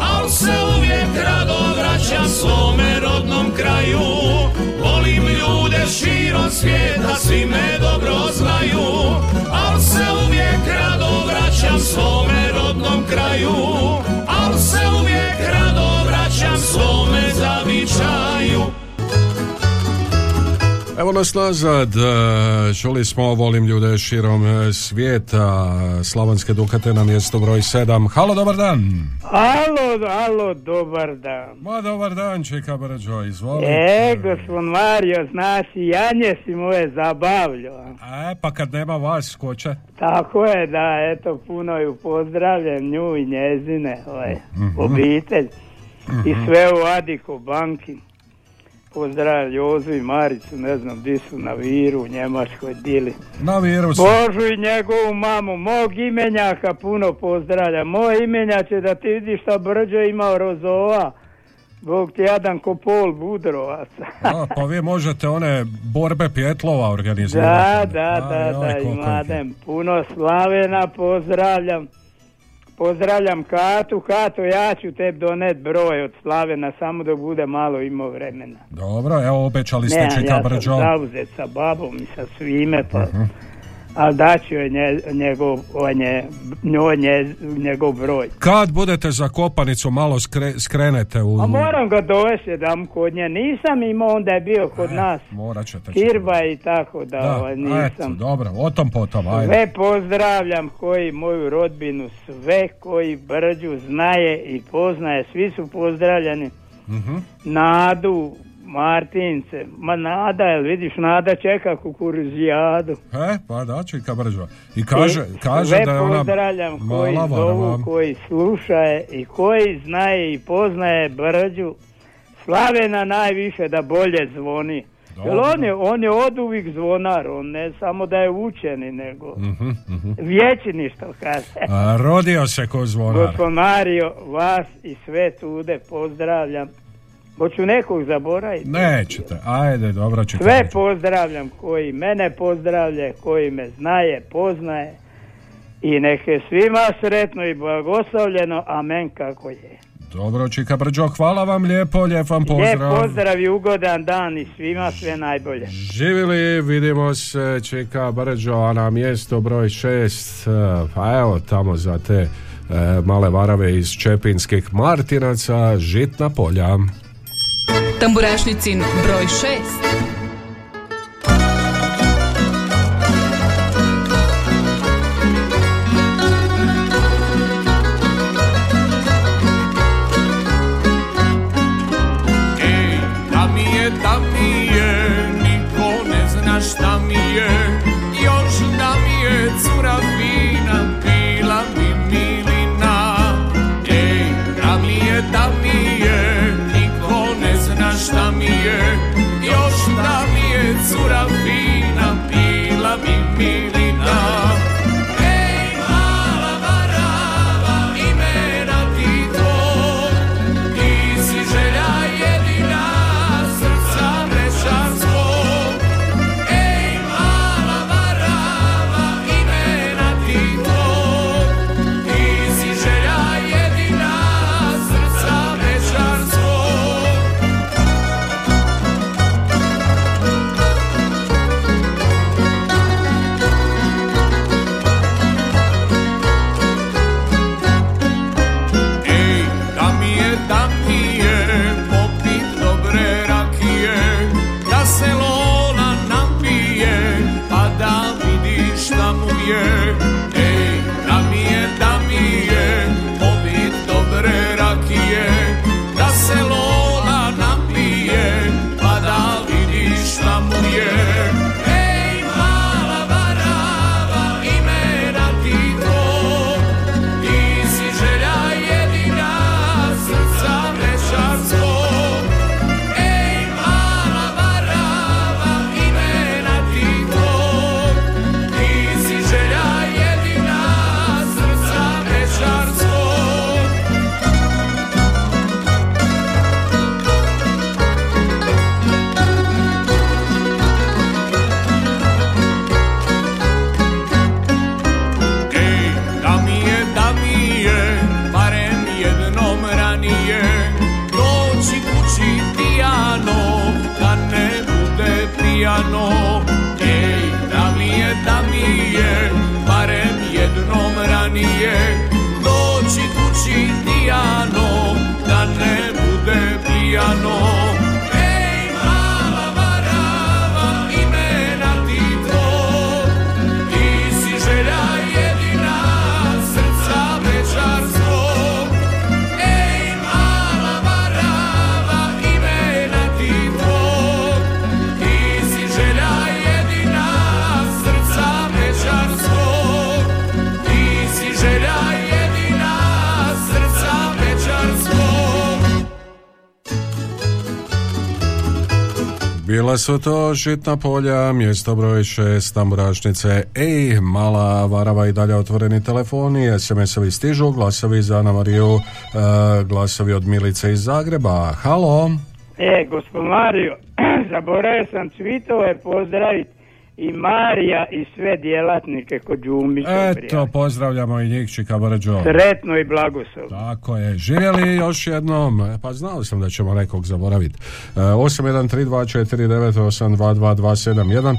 S30: Al se uvijek rado vraćam svome rodnom kraju. Volim ljude širom svijeta, svi me dobro znaju Al se uvijek rado vraćam svome rodnom kraju
S3: Evo nas nazad, e, čuli smo volim ljude širom e, svijeta, Slavonske Dukate na mjesto broj 7. Halo, dobar dan.
S31: Alo, alo, dobar dan.
S3: Ma dobar dan, čeka Brđo, izvolite.
S31: E, gospod Mario, znaš i Janje si moje zabavljo.
S3: E, pa kad nema vas, ko će?
S31: Tako je, da, eto, puno ju pozdravljam, nju i njezine, ovaj, obitelj. I sve u Adiko banki. Pozdravljam Jozu i Maricu, ne znam di su, na Viru, u Njemačkoj, dili.
S3: Na virusu.
S31: Božu i njegovu mamu, mog imenjaka puno pozdravljam. Moj imenjače da ti vidiš šta Brđo imao rozova. Bog ti jadan ko pol budrovaca.
S3: A, pa vi možete one borbe pjetlova
S31: Da,
S3: organizirati.
S31: da, da, da,
S3: ih je.
S31: imadem. Puno slavena, pozdravljam. Pozdravljam Katu, Kato, ja ću tebi donet broj od Slavena, samo da bude malo imao vremena.
S3: Dobro, evo obećali ste
S31: Nemam,
S3: čeka
S31: ja sam zauzet sa babom i sa svime, pa... Ali daću joj nje, njegov, on je, njoj nje, njegov broj.
S3: Kad budete za kopanicu malo skre- skrenete u...
S31: A moram ga dovesti jedan kod nje. Nisam imao, onda je bio kod nas.
S3: Morat ćete.
S31: Kirba i tako da,
S3: Da,
S31: ovaj,
S3: eto,
S31: nisam.
S3: dobro, o tom potom, ajde.
S31: Sve pozdravljam koji moju rodbinu, sve koji Brđu znaje i poznaje, svi su pozdravljeni.
S3: Mhm.
S31: Nadu, Martince, ma Nada, jel vidiš, Nada čeka kukuruzijadu.
S3: E, pa da, čeka Brđo. I kaže,
S31: I
S3: kaže
S31: sve
S3: da je ona
S31: pozdravljam koji zovu, koji slušaje i koji znaje i poznaje Brđu. Slavena najviše da bolje zvoni. Jer on je, on je od uvijek zvonar, on ne samo da je učeni, nego
S3: Mhm, mhm.
S31: vječni što kaže.
S3: A, rodio se ko zvonar.
S31: Gospod Mario, vas i sve tude pozdravljam. Hoću nekog zaboraviti.
S3: Nećete, ajde, dobro čeka
S31: Sve
S3: Brđo.
S31: pozdravljam koji mene pozdravlja, koji me znaje, poznaje i neke svima sretno i blagoslovljeno, amen kako je.
S3: Dobro, čeka Brđo, hvala vam lijepo, lijep vam pozdrav.
S31: Lijep pozdrav i ugodan dan i svima sve najbolje.
S3: Živjeli, vidimo se, čeka Brđo, a na mjesto broj šest, e, pa evo tamo za te e, male varave iz Čepinskih Martinaca, žitna polja.
S4: Tamburašnicin broj 6.
S30: Bila
S3: su to žitna polja, mjesto broj šest, tamburašnice. Ej, mala varava i dalje otvoreni telefoni, SMS-ovi stižu, glasovi za Ana Mariju, e, glasovi od Milice iz Zagreba. Halo?
S31: E, gospod Mario, [clears throat] zaboravio sam cvitove pozdraviti i Marija i sve djelatnike kod Đumića.
S3: Eto, pozdravljamo i njih, Čika Brđo.
S31: Sretno i blagoslov.
S3: Tako je. Živjeli još jednom. E, Pa znao sam da ćemo nekog zaboraviti. E, 813249822271. E,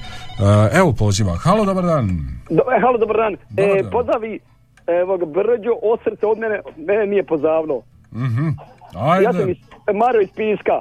S3: evo poziva. Halo, dobar dan.
S32: Do, e, halo, dobar dan.
S3: Dobar
S32: e,
S3: dan.
S32: pozdravi evo Brđo od srca od mene, mene nije pozavno.
S3: Mhm. Ajde.
S32: Ja sam iz, Mario iz Piska.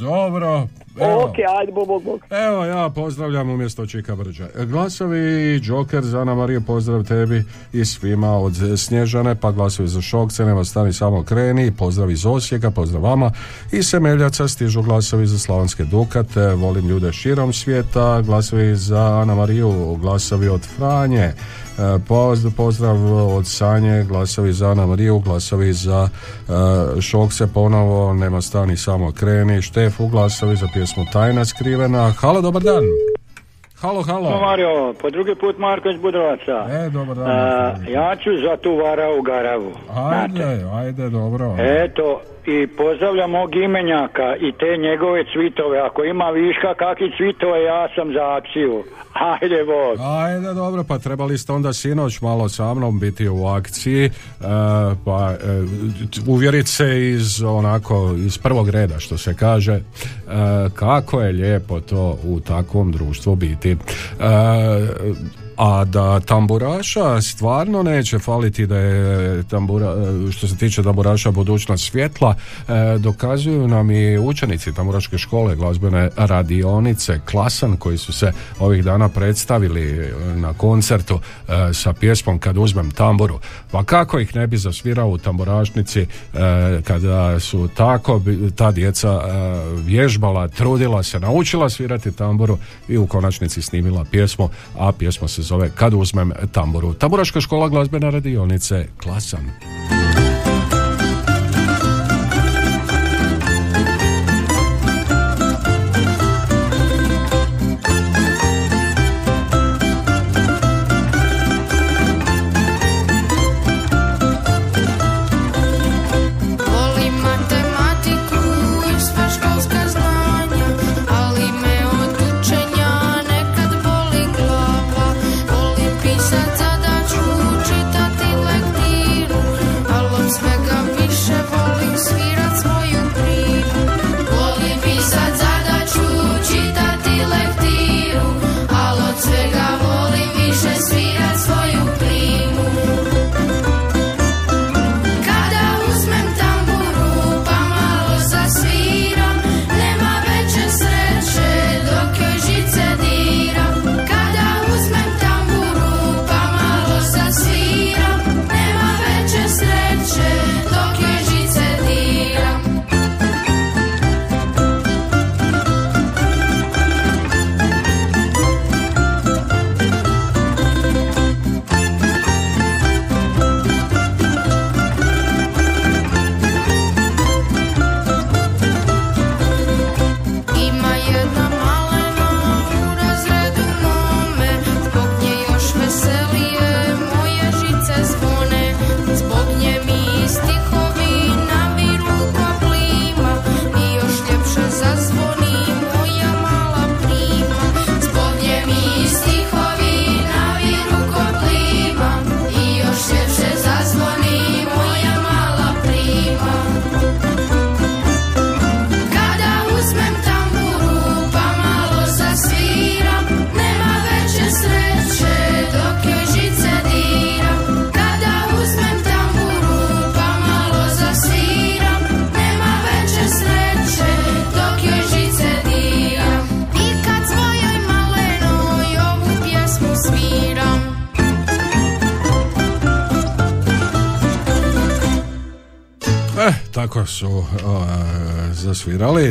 S3: Dobro. Evo.
S32: Ok, ajde, bog, bog, bog.
S3: Evo ja pozdravljam umjesto Čika Brđa. Glasovi Joker za Ana Mariju, pozdrav tebi i svima od Snježane, pa glasovi za Šokce, nema stani samo kreni, pozdrav iz Osijeka, pozdrav vama i Semeljaca stižu glasovi za Slavonske Dukate, volim ljude širom svijeta, glasovi za Ana Mariju, glasovi od Franje, pozdrav, pozdrav od Sanje, glasovi za Ana Mariju, glasovi za e, Šokce ponovo, nema stani samo kreni, Štefu, glasovi za pjesmu Tajna skrivena. Halo, dobar dan. Halo, halo.
S33: No, Mario, po drugi put Marko iz Budrovaca.
S3: E, dobar dan.
S33: A, ja ću za tu varavu garavu.
S3: Ajde, ajde, dobro.
S33: Eto, i pozdravljam mog imenjaka i te njegove cvitove. Ako ima viška kakvi cvitove, ja sam za akciju. [laughs] Ajde, Bog.
S3: Ajde, dobro, pa trebali ste onda sinoć malo sa mnom biti u akciji, e, pa e, uvjerit se iz onako, iz prvog reda, što se kaže, e, kako je lijepo to u takvom društvu biti. E, a da tamburaša stvarno neće faliti da je tambura, što se tiče tamburaša budućnost svjetla, e, dokazuju nam i učenici tamburaške škole, glazbene radionice, klasan koji su se ovih dana predstavili na koncertu e, sa pjesmom Kad uzmem tamburu. Pa kako ih ne bi zasvirao u tamburašnici e, kada su tako ta djeca e, vježbala, trudila se, naučila svirati tamburu i u konačnici snimila pjesmu, a pjesma se zove Kad uzmem tamburu. Tamburaška škola glazbene radionice Klasan.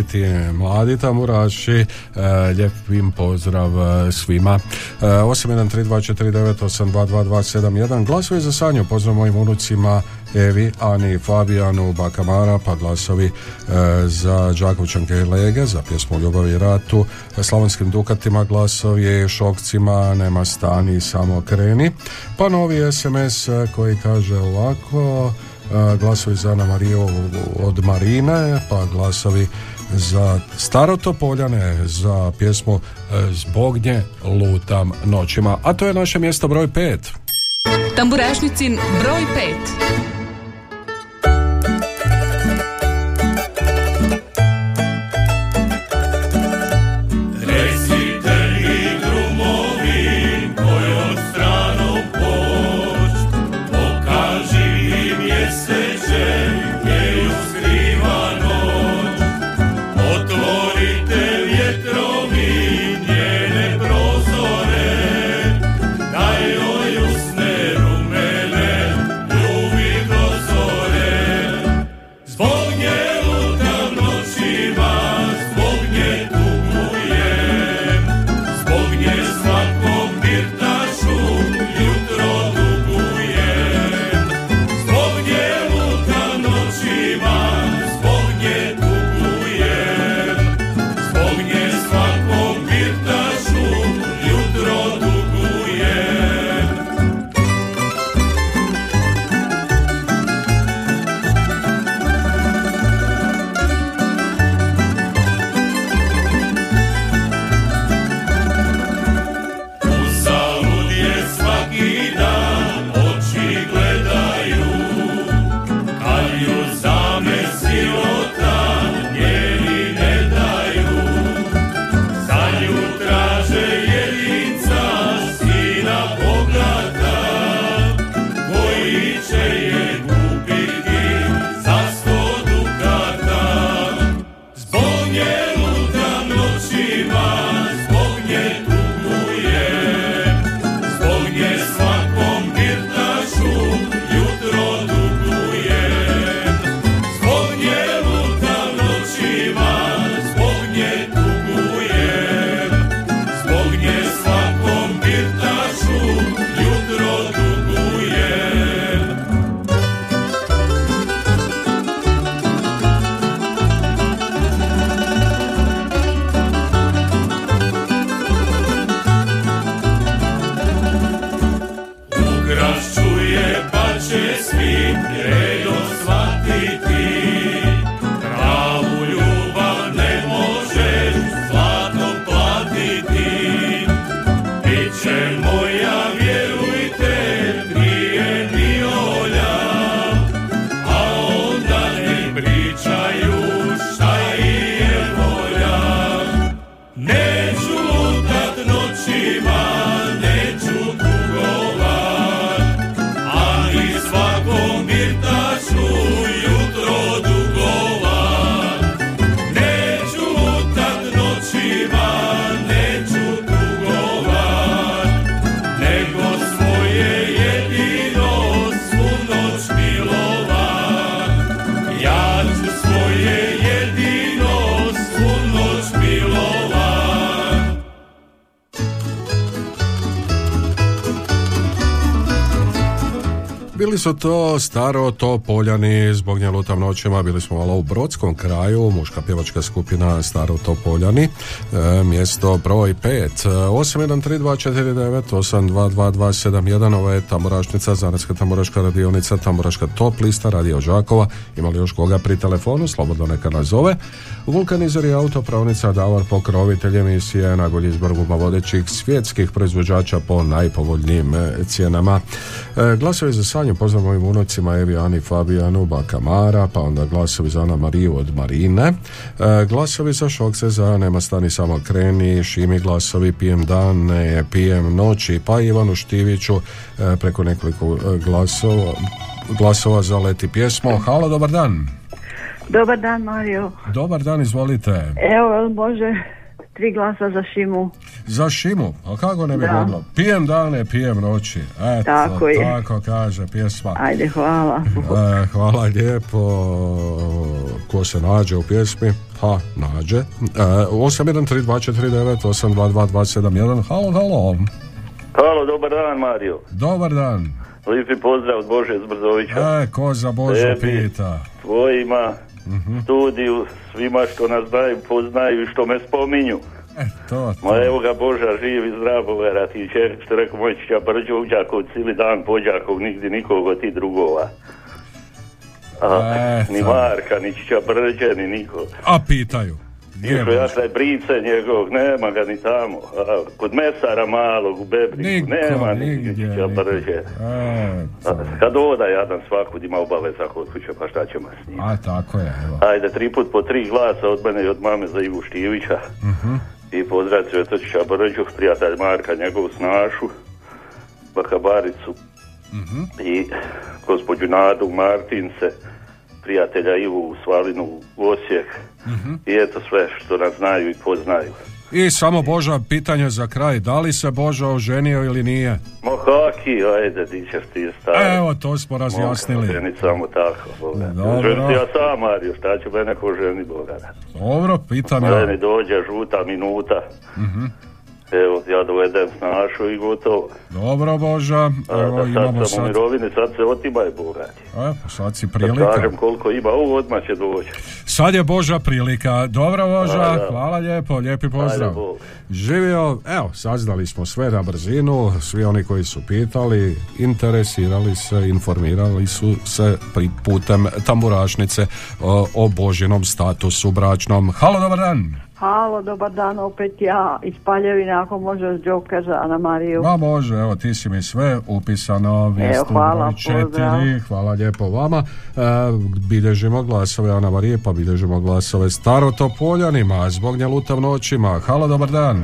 S3: Ti mladi tamburaši. Uh, lijep im pozdrav uh, svima. Uh, 813249822271 glasovi za Sanju. Pozdrav mojim unucima Evi, Ani, Fabijanu, Bakamara, pa glasovi e, za Đakovčanke i Lege, za pjesmu Ljubav i ratu, Slavonskim Dukatima glasovi, Šokcima, Nema stani, samo kreni, pa novi SMS e, koji kaže ovako, e, glasovi za Ana Mariju od Marine, pa glasovi za Starotopoljane, za pjesmu e, Zbog nje lutam noćima, a to je naše mjesto broj 5.
S28: Tamburašnicin broj 5.
S3: su to staro to Poljani zbog nje lutam noćima, bili smo malo u Brodskom kraju, muška pjevačka skupina staro to Poljani, e, mjesto broj 5, 813249822271, ovo je Tamburašnica, Zanetska tamburaška radionica, Tamburaška top lista, Radio Đakova, imali još koga pri telefonu, slobodno neka nazove. Vulkanizer je autopravnica Davor pokrovitelj emisije Nagolj izbor vodećih svjetskih proizvođača po najpovoljnijim e, cijenama. E, glasovi za Sanju, pozdrav mojim unucima Evi, Ani, Fabijanu, Baka Mara, pa onda glasovi za Ana Mariju od Marine, e, glasovi za Šokse za Nema stani samo kreni, Šimi glasovi, pijem dan, pijem noći, pa Ivanu Štiviću e, preko nekoliko e, glasova, glasova za leti pjesmo. Halo, dobar dan.
S34: Dobar dan, Mario.
S3: Dobar dan, izvolite.
S34: Evo, može tri glasa za Šimu?
S3: Za šimu, a kako ne bi
S12: Da.
S3: moglo? Pijem dane, pijem noći. Eto,
S12: Tako je.
S3: tako kaže pjesma.
S12: Ajde, hvala.
S3: E, hvala lijepo. Ko se nađe u pjesmi? Pa, nađe. E, 813249 822271. Halo, halo.
S34: Halo, dobar dan Mario.
S3: Dobar dan.
S34: Lijepi pozdrav od Bože Zbrzovića.
S3: E, ko za Božu
S34: Tebi,
S3: pita.
S34: Tvojima,
S3: Mhm.
S34: studiju, svima što nas znaju, poznaju i što me spominju.
S3: To,
S34: Ma evo ga Boža živ i zdrav Bogara ti čer, što rekao moj čića brđo uđakov cijeli dan pođakov, nigdje nikoga ti drugova. A,
S3: Eto.
S34: ni Marka, ni čića brđe, ni niko.
S3: A pitaju.
S34: Išao ja taj brice njegovog, nema ga ni tamo. A, kod mesara malog u Bebriku,
S3: Niko,
S34: nema ni
S3: nigdje,
S34: čića brđe.
S3: Eto.
S34: A, Kad oda jadan svakud ima obaveza kod kuće, pa šta ćemo s njim?
S3: A, tako je, evo.
S34: Ajde, tri put po tri glasa od mene i od mame za Ivu Štivića.
S3: Mhm.
S34: I pozdrav Cvjetočića Brđu, prijatelj Marka, njegovu snašu, Bakabaricu
S3: Mhm.
S34: i gospođu Nadu Martince, prijatelja Ivu Svalinu u Osijek.
S3: Mhm.
S34: I eto sve što nas znaju i poznaju.
S3: I samo Boža pitanje za kraj. Da li se Boža oženio ili nije?
S34: Mo haki, ajde, di ćeš ti stari.
S3: Evo, to smo razjasnili.
S34: Mogu ženit samo tako, Boga.
S3: Dobro.
S34: Ženit ja sam, Mario, šta će mene ko ženi, Boga.
S3: Dobro, pitam
S34: Meni
S3: ja.
S34: dođe žuta minuta.
S3: Mhm.
S34: Evo, ja dovedem snašu i gotovo.
S3: Dobro, Boža. Evo,
S34: da
S3: imamo
S34: sad sam u
S3: sad...
S34: mirovini, sad se otimaj, bogati.
S3: E, pa sad si
S34: Da
S3: prilika.
S34: kažem koliko ima, ovo odmah će doći.
S3: Sad je Boža prilika. Dobro, Boža.
S34: A, da.
S3: Hvala lijepo. Lijepi pozdrav.
S34: Ajde.
S3: Živio, evo, saznali smo sve na brzinu, svi oni koji su pitali, interesirali se, informirali su se pri- putem tamburašnice o, o Božinom statusu bračnom. Halo, dobar dan.
S12: Halo, dobar dan, opet ja iz Paljevina, ako može s Joker za Ana Mariju.
S3: Ma može, evo ti si mi sve upisano, vi
S12: Evo,
S3: ste
S12: hvala,
S3: broj četiri,
S12: pozdrav.
S3: hvala lijepo vama. E, bilježimo glasove Ana Marije, pa bilježimo glasove Starotopoljanima, zbog njelutav noćima. Halo, dobar dan.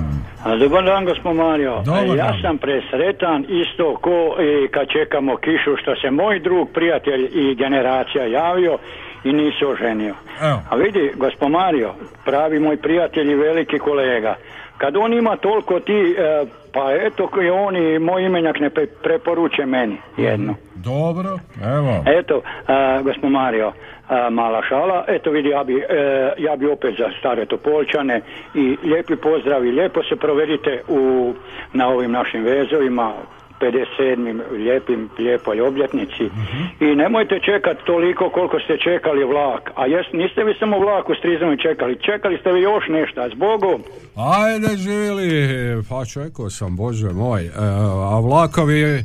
S16: A, Dobar dan, gospod Mario.
S3: Dobar
S16: E, ja
S3: dan.
S16: sam presretan isto ko i kad čekamo kišu što se moj drug, prijatelj i generacija javio i nisu oženio.
S3: Evo.
S16: A vidi, gospod Mario, pravi moj prijatelj i veliki kolega, kad on ima toliko ti, e, pa eto koji on i moj imenjak ne pre- preporuče meni jedno.
S3: Dobro, evo.
S16: Eto, a, gospod Mario, a, mala šala, eto vidi, ja bi, e, ja bi opet za stare Topolčane i lijepi pozdrav i lijepo se provedite u, na ovim našim vezovima, 57. lijepim, lijepoj obljetnici i nemojte čekati toliko koliko ste čekali vlak, a jes, niste vi samo vlak u Strizovoj čekali, čekali ste vi još nešto, a zbogom,
S3: Ajde živjeli, pa čekao sam, bože moj, E, a vlakovi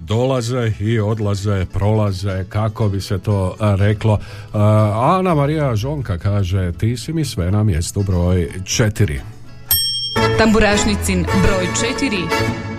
S3: dolaze i odlaze, prolaze, kako bi se to reklo. E, Ana Marija Žonka kaže, ti si mi sve na mjestu broj četiri.
S18: Tamburašnicin broj 4.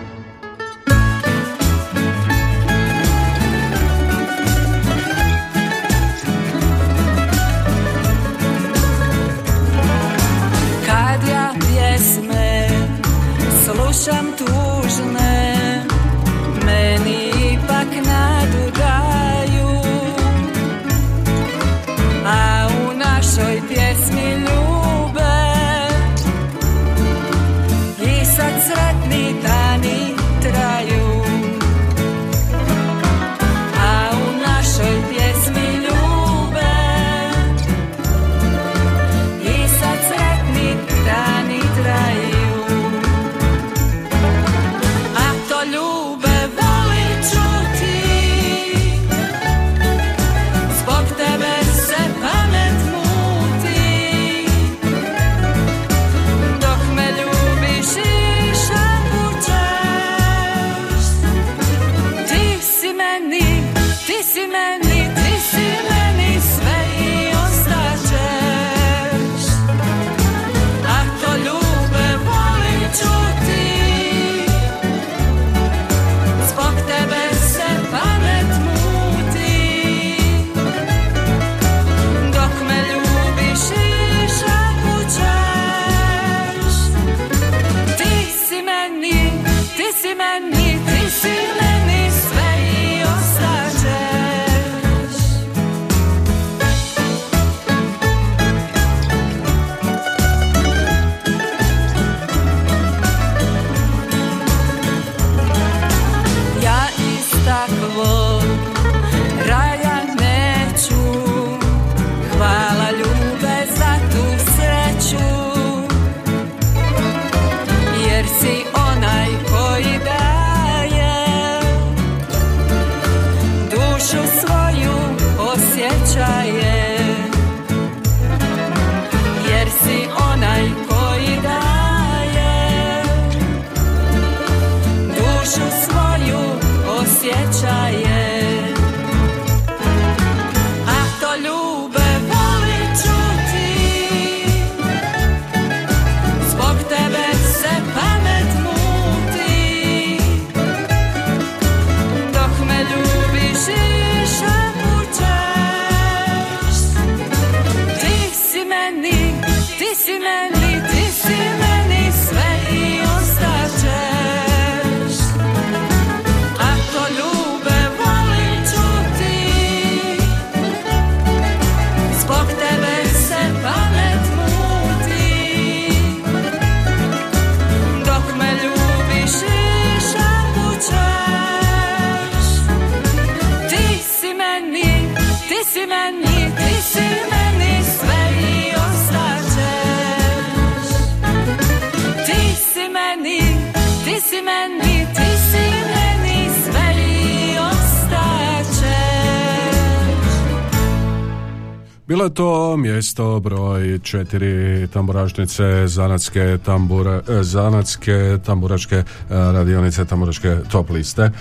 S3: Bilo je to mjesto broj četiri tamburašnice zanatske tambura, e, zanatske tamburaške e, radionice tamburaške top liste. E,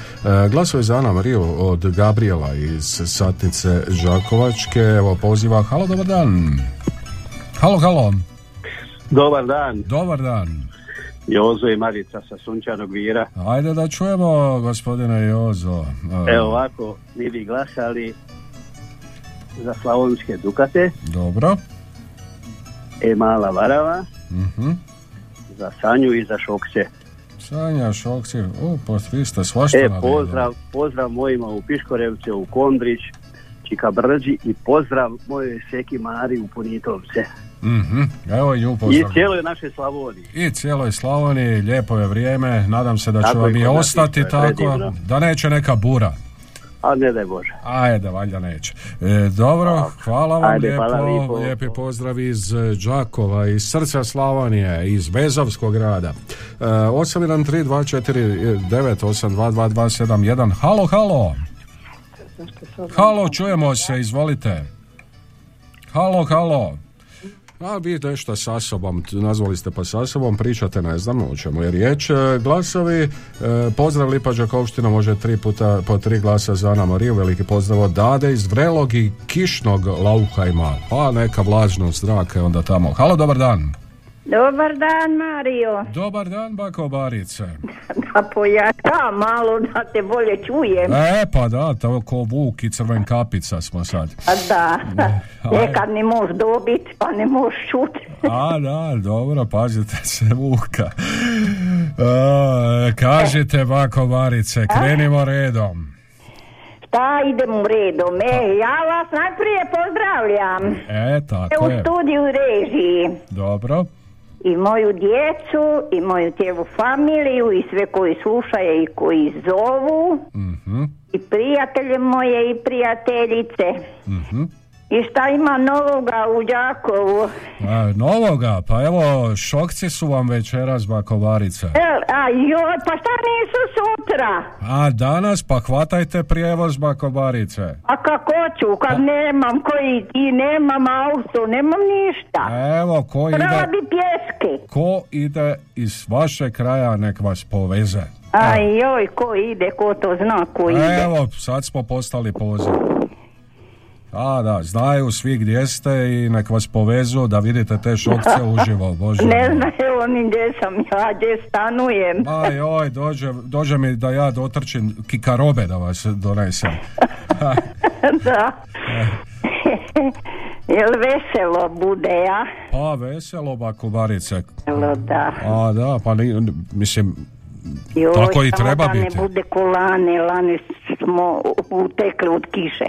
S3: Glasove za Ana Mariju od Gabriela iz Satnice Žakovačke. Evo poziva. Halo, dobar dan. Halo, halo.
S35: Dobar dan,
S3: Dobar dan.
S35: Jozo i Marica sa Sunčanog vira.
S3: Ajde da čujemo gospodine Jozo.
S35: Evo ovako, mi bi glasali za slavonske dukate,
S3: Dobro.
S35: e mala varava,
S3: Mhm.
S35: za Sanju i za Šokce.
S3: Sanja Šokci, o, pa vi ste svašta
S35: E, pozdrav, pozdrav mojima u Piškorevce, u Kondrić, Čika Brđi i pozdrav mojoj Seki Mari u Punitovce.
S3: Mhm, Evo i
S35: I cijeloj našoj Slavoniji.
S3: I cijeloj Slavoniji, lijepo je vrijeme, nadam se da će vam
S35: i
S3: ostati tako,
S35: predivno.
S3: da neće neka bura.
S35: A ne daj Bože.
S3: Ajde, valjda neće. E, dobro, hvala vam
S35: Ajde,
S3: lijepo,
S35: hvala lijepo.
S3: lijepi pozdrav iz e, Đakova, iz srca Slavonije, iz Bezovskog grada. E, 813249822271. Halo, halo. Halo, čujemo se, izvolite. Halo, halo. A vi nešto sa sobom, nazvali ste pa sa sobom, pričate, ne znam o čemu je riječ. E, Glasovi, e, pozdrav Lipa Đakovština, može tri puta po tri glasa za Ana Mariju, veliki pozdrav od Dade iz vrelog i kišnog Lauhajma. Pa neka vlažnost zraka je onda tamo. Halo, dobar dan.
S36: Dobar dan, Mario.
S3: Dobar dan, bako Barice. [laughs]
S36: Da pojača malo da te bolje čujem.
S3: E, pa da, to ko vuk i crven kapica smo sad. [laughs]
S36: A da, nekad ne možeš dobiti, pa ne možeš čuti.
S3: A, da, dobro, pazite se Vuka. A, kažite, bako Barice, krenimo redom.
S36: Šta idemo redom? E, ja vas najprije pozdravljam.
S3: E, tako
S36: u
S3: je.
S36: studiju režiji.
S3: Dobro.
S36: I moju djecu, i moju cijelu familiju, i sve koji slušaju i koji zovu.
S3: Mhm,
S36: I prijatelje moje i prijateljice.
S3: mhm.
S36: I šta ima novoga u Đakovu?
S3: A, novoga, pa evo, šokci su vam večeras, bako Barice.
S36: E, a joj, pa šta nisu sutra?
S3: A danas, pa hvatajte prijevoz, bako Barice.
S36: A kako ću, kad nemam koji i nemam auto, nemam ništa.
S3: Evo, ko ide,
S36: bi pjeske.
S3: ko ide iz vašeg kraja, nek vas poveze.
S36: A joj, ko ide, ko to zna, ko ide.
S3: Evo, sad smo postali poziv. A, da, znaju svi gdje ste i nek vas povezu da vidite te šokce [laughs] uživo, bože.
S36: Ne znaju oni gdje sam ja, gdje stanujem.
S3: Aj, oj, dođe, dođe mi da ja dotrčim kikarobe da vas donesem. [laughs]
S36: da. [laughs] Jel veselo bude, ja?
S3: Pa, veselo, bako Barice.
S36: Veselo, da.
S3: A, da, pa ni, mislim,
S36: Joj,
S3: tako i treba
S36: da
S3: biti.
S36: ne bude ko lane, lane smo utekli od kiše.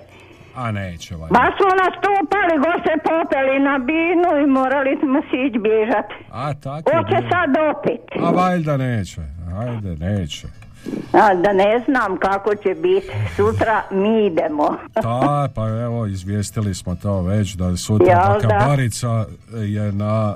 S3: A neće, valjda.
S36: Baš smo nastupali, go se popeli na binu i morali smo si ići bježat.
S3: A, tako je
S36: Hoće sad opet.
S3: A valjda neće, ajde, neće.
S36: A, da ne znam kako će biti. Sutra mi idemo.
S3: Ta, pa evo, izvijestili smo to već da sutra
S36: Jel da?
S3: Je na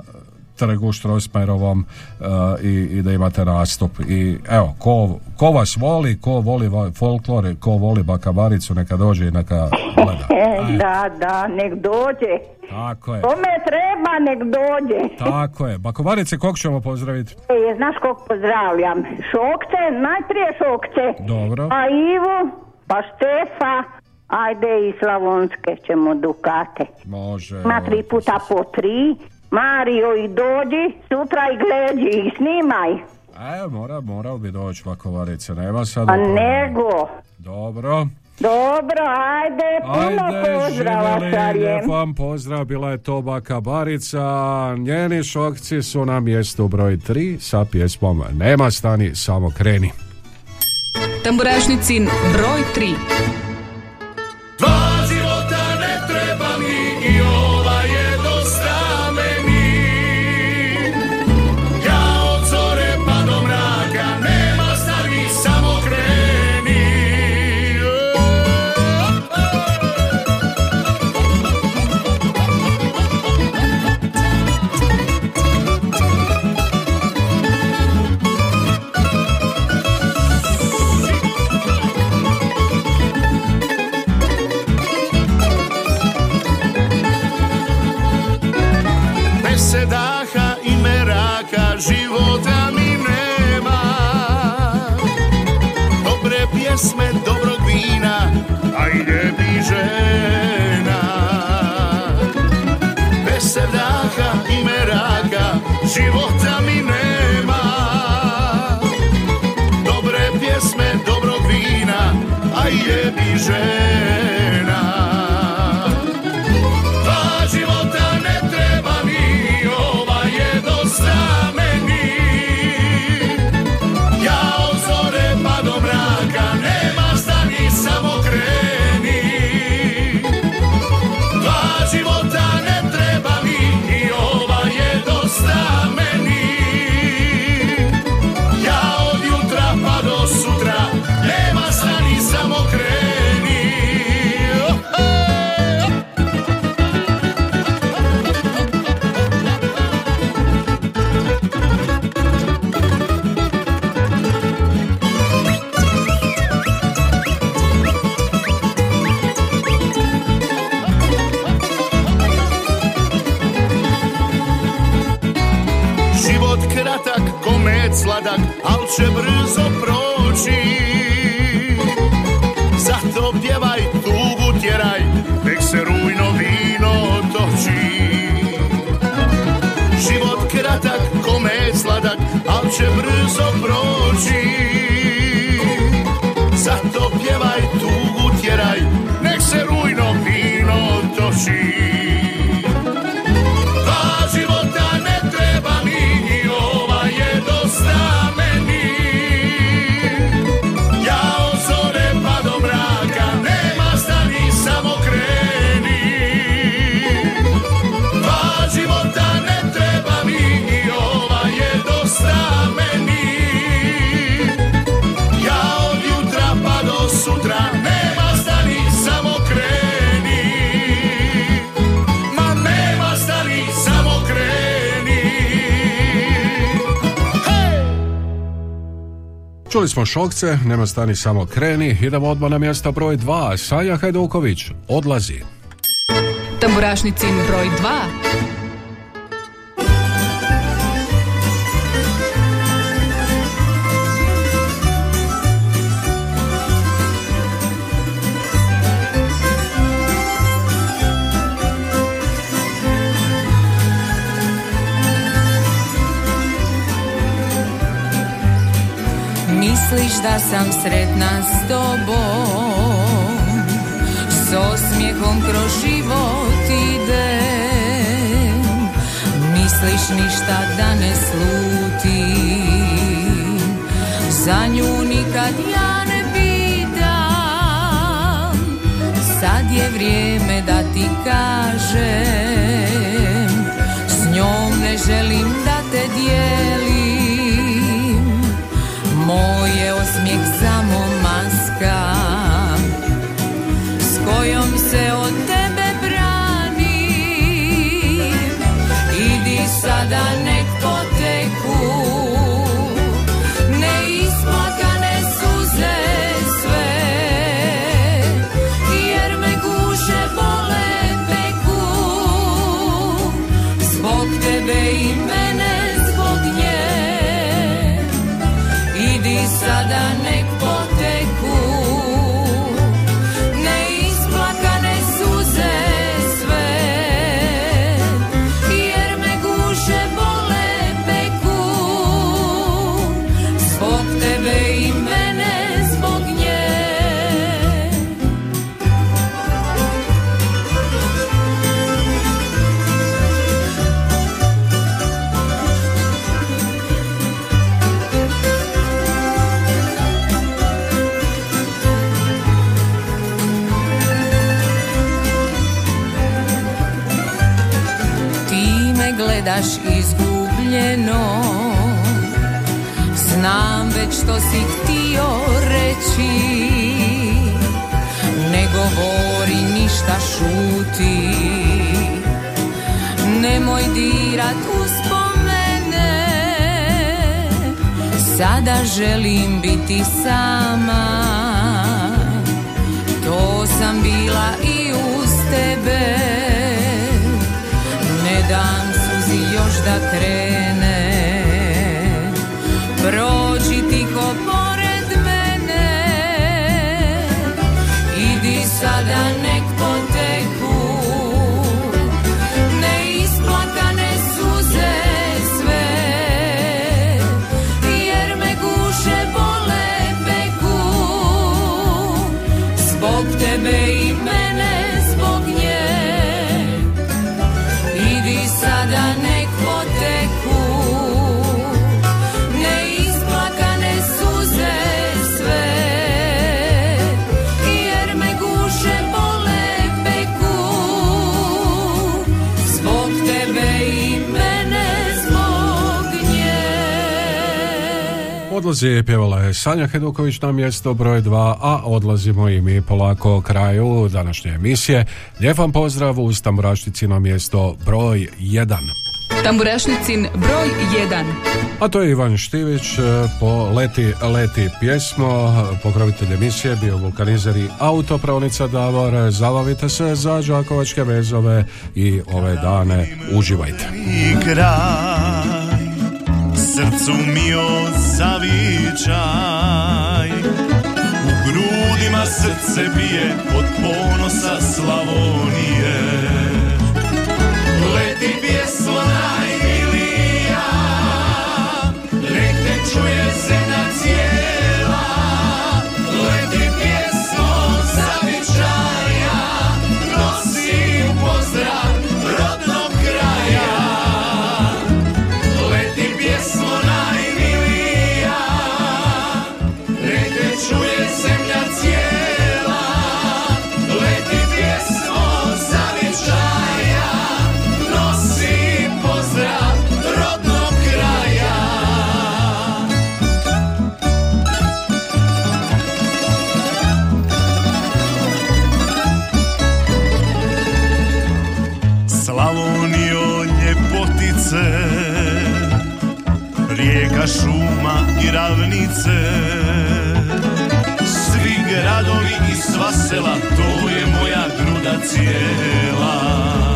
S3: trgu Štrosmajerovom uh, i, i da imate nastup i evo, ko, ko vas voli ko voli va- folklor, ko voli baka Baricu neka dođe i neka gleda [laughs]
S36: E, da, da, nek dođe.
S3: tako je,
S36: Kome treba, nek dođe. [laughs]
S3: tako je bako Barice, kog ćemo pozdraviti?
S36: E, znaš kog pozdravljam? Šokce, najprije šokce.
S3: Dobro.
S36: A Ivu, Pa Štefa, ajde i Slavonske ćemo Dukate.
S3: Može.
S36: Ima tri puta po tri. Mario i dođi, sutra i gleđi i snimaj.
S3: E, mora, morao bi doći vakovarice, nema sad...
S36: A nego.
S3: Dobro.
S36: Dobro, ajde, puno
S3: Ajde,
S36: pozdrava šaljem.
S3: vam pozdrav, bila je to baka Barica, njeni šokci su na mjestu broj 3 sa pjesmom Nema stani, samo kreni.
S28: Tamburašnicin broj 3.
S4: Pjesme, dobrog vina, a i žena. Bez sedaha i meraka života mi nema. Dobre pjesme, dobrog vina, a i žena
S3: šokce, nema stani samo kreni, idemo odmah na mjesto broj 2, Sanja Hajduković, odlazi.
S28: Tamburašnicin broj 2.
S18: da sam sretna s tobom. S osmijehom kroz život idem. Misliš ništa da ne slutim. Za nju nikad ja ne pitam. Sad je vrijeme da ti kažem izgubljeno Znam već što si htio reći Ne govori ništa šuti. Nemoj dirat uspomene Sada želim biti sama. To sam bila i uz tebe. Ne dam još da krene. Prođi tiho
S3: Odlazi pjevala je Sanja Heduković na mjesto broj 2, a odlazimo i mi polako kraju današnje emisije. Lijep vam pozdrav uz Tamburašnici na mjesto broj 1.
S1: Tamburašnicin broj 1.
S3: A to je Ivan Štivić e, po Leti, Leti pjesmo, pokrovitelj emisije, bio vulkanizer i autopravnica Davor. Zabavite se za Đakovačke vezove i ove dane uživajte.
S4: Srcu mi zavičaj. U grudima srce bije Od ponosa Slavonije. Leti pjesmo šuma i ravnice. Svi gradovi i sva sela To je moja gruda cijela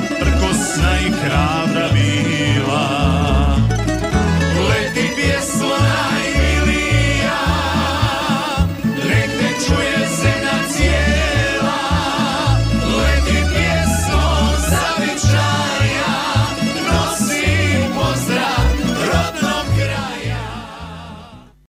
S4: prkosna i hrabra vi.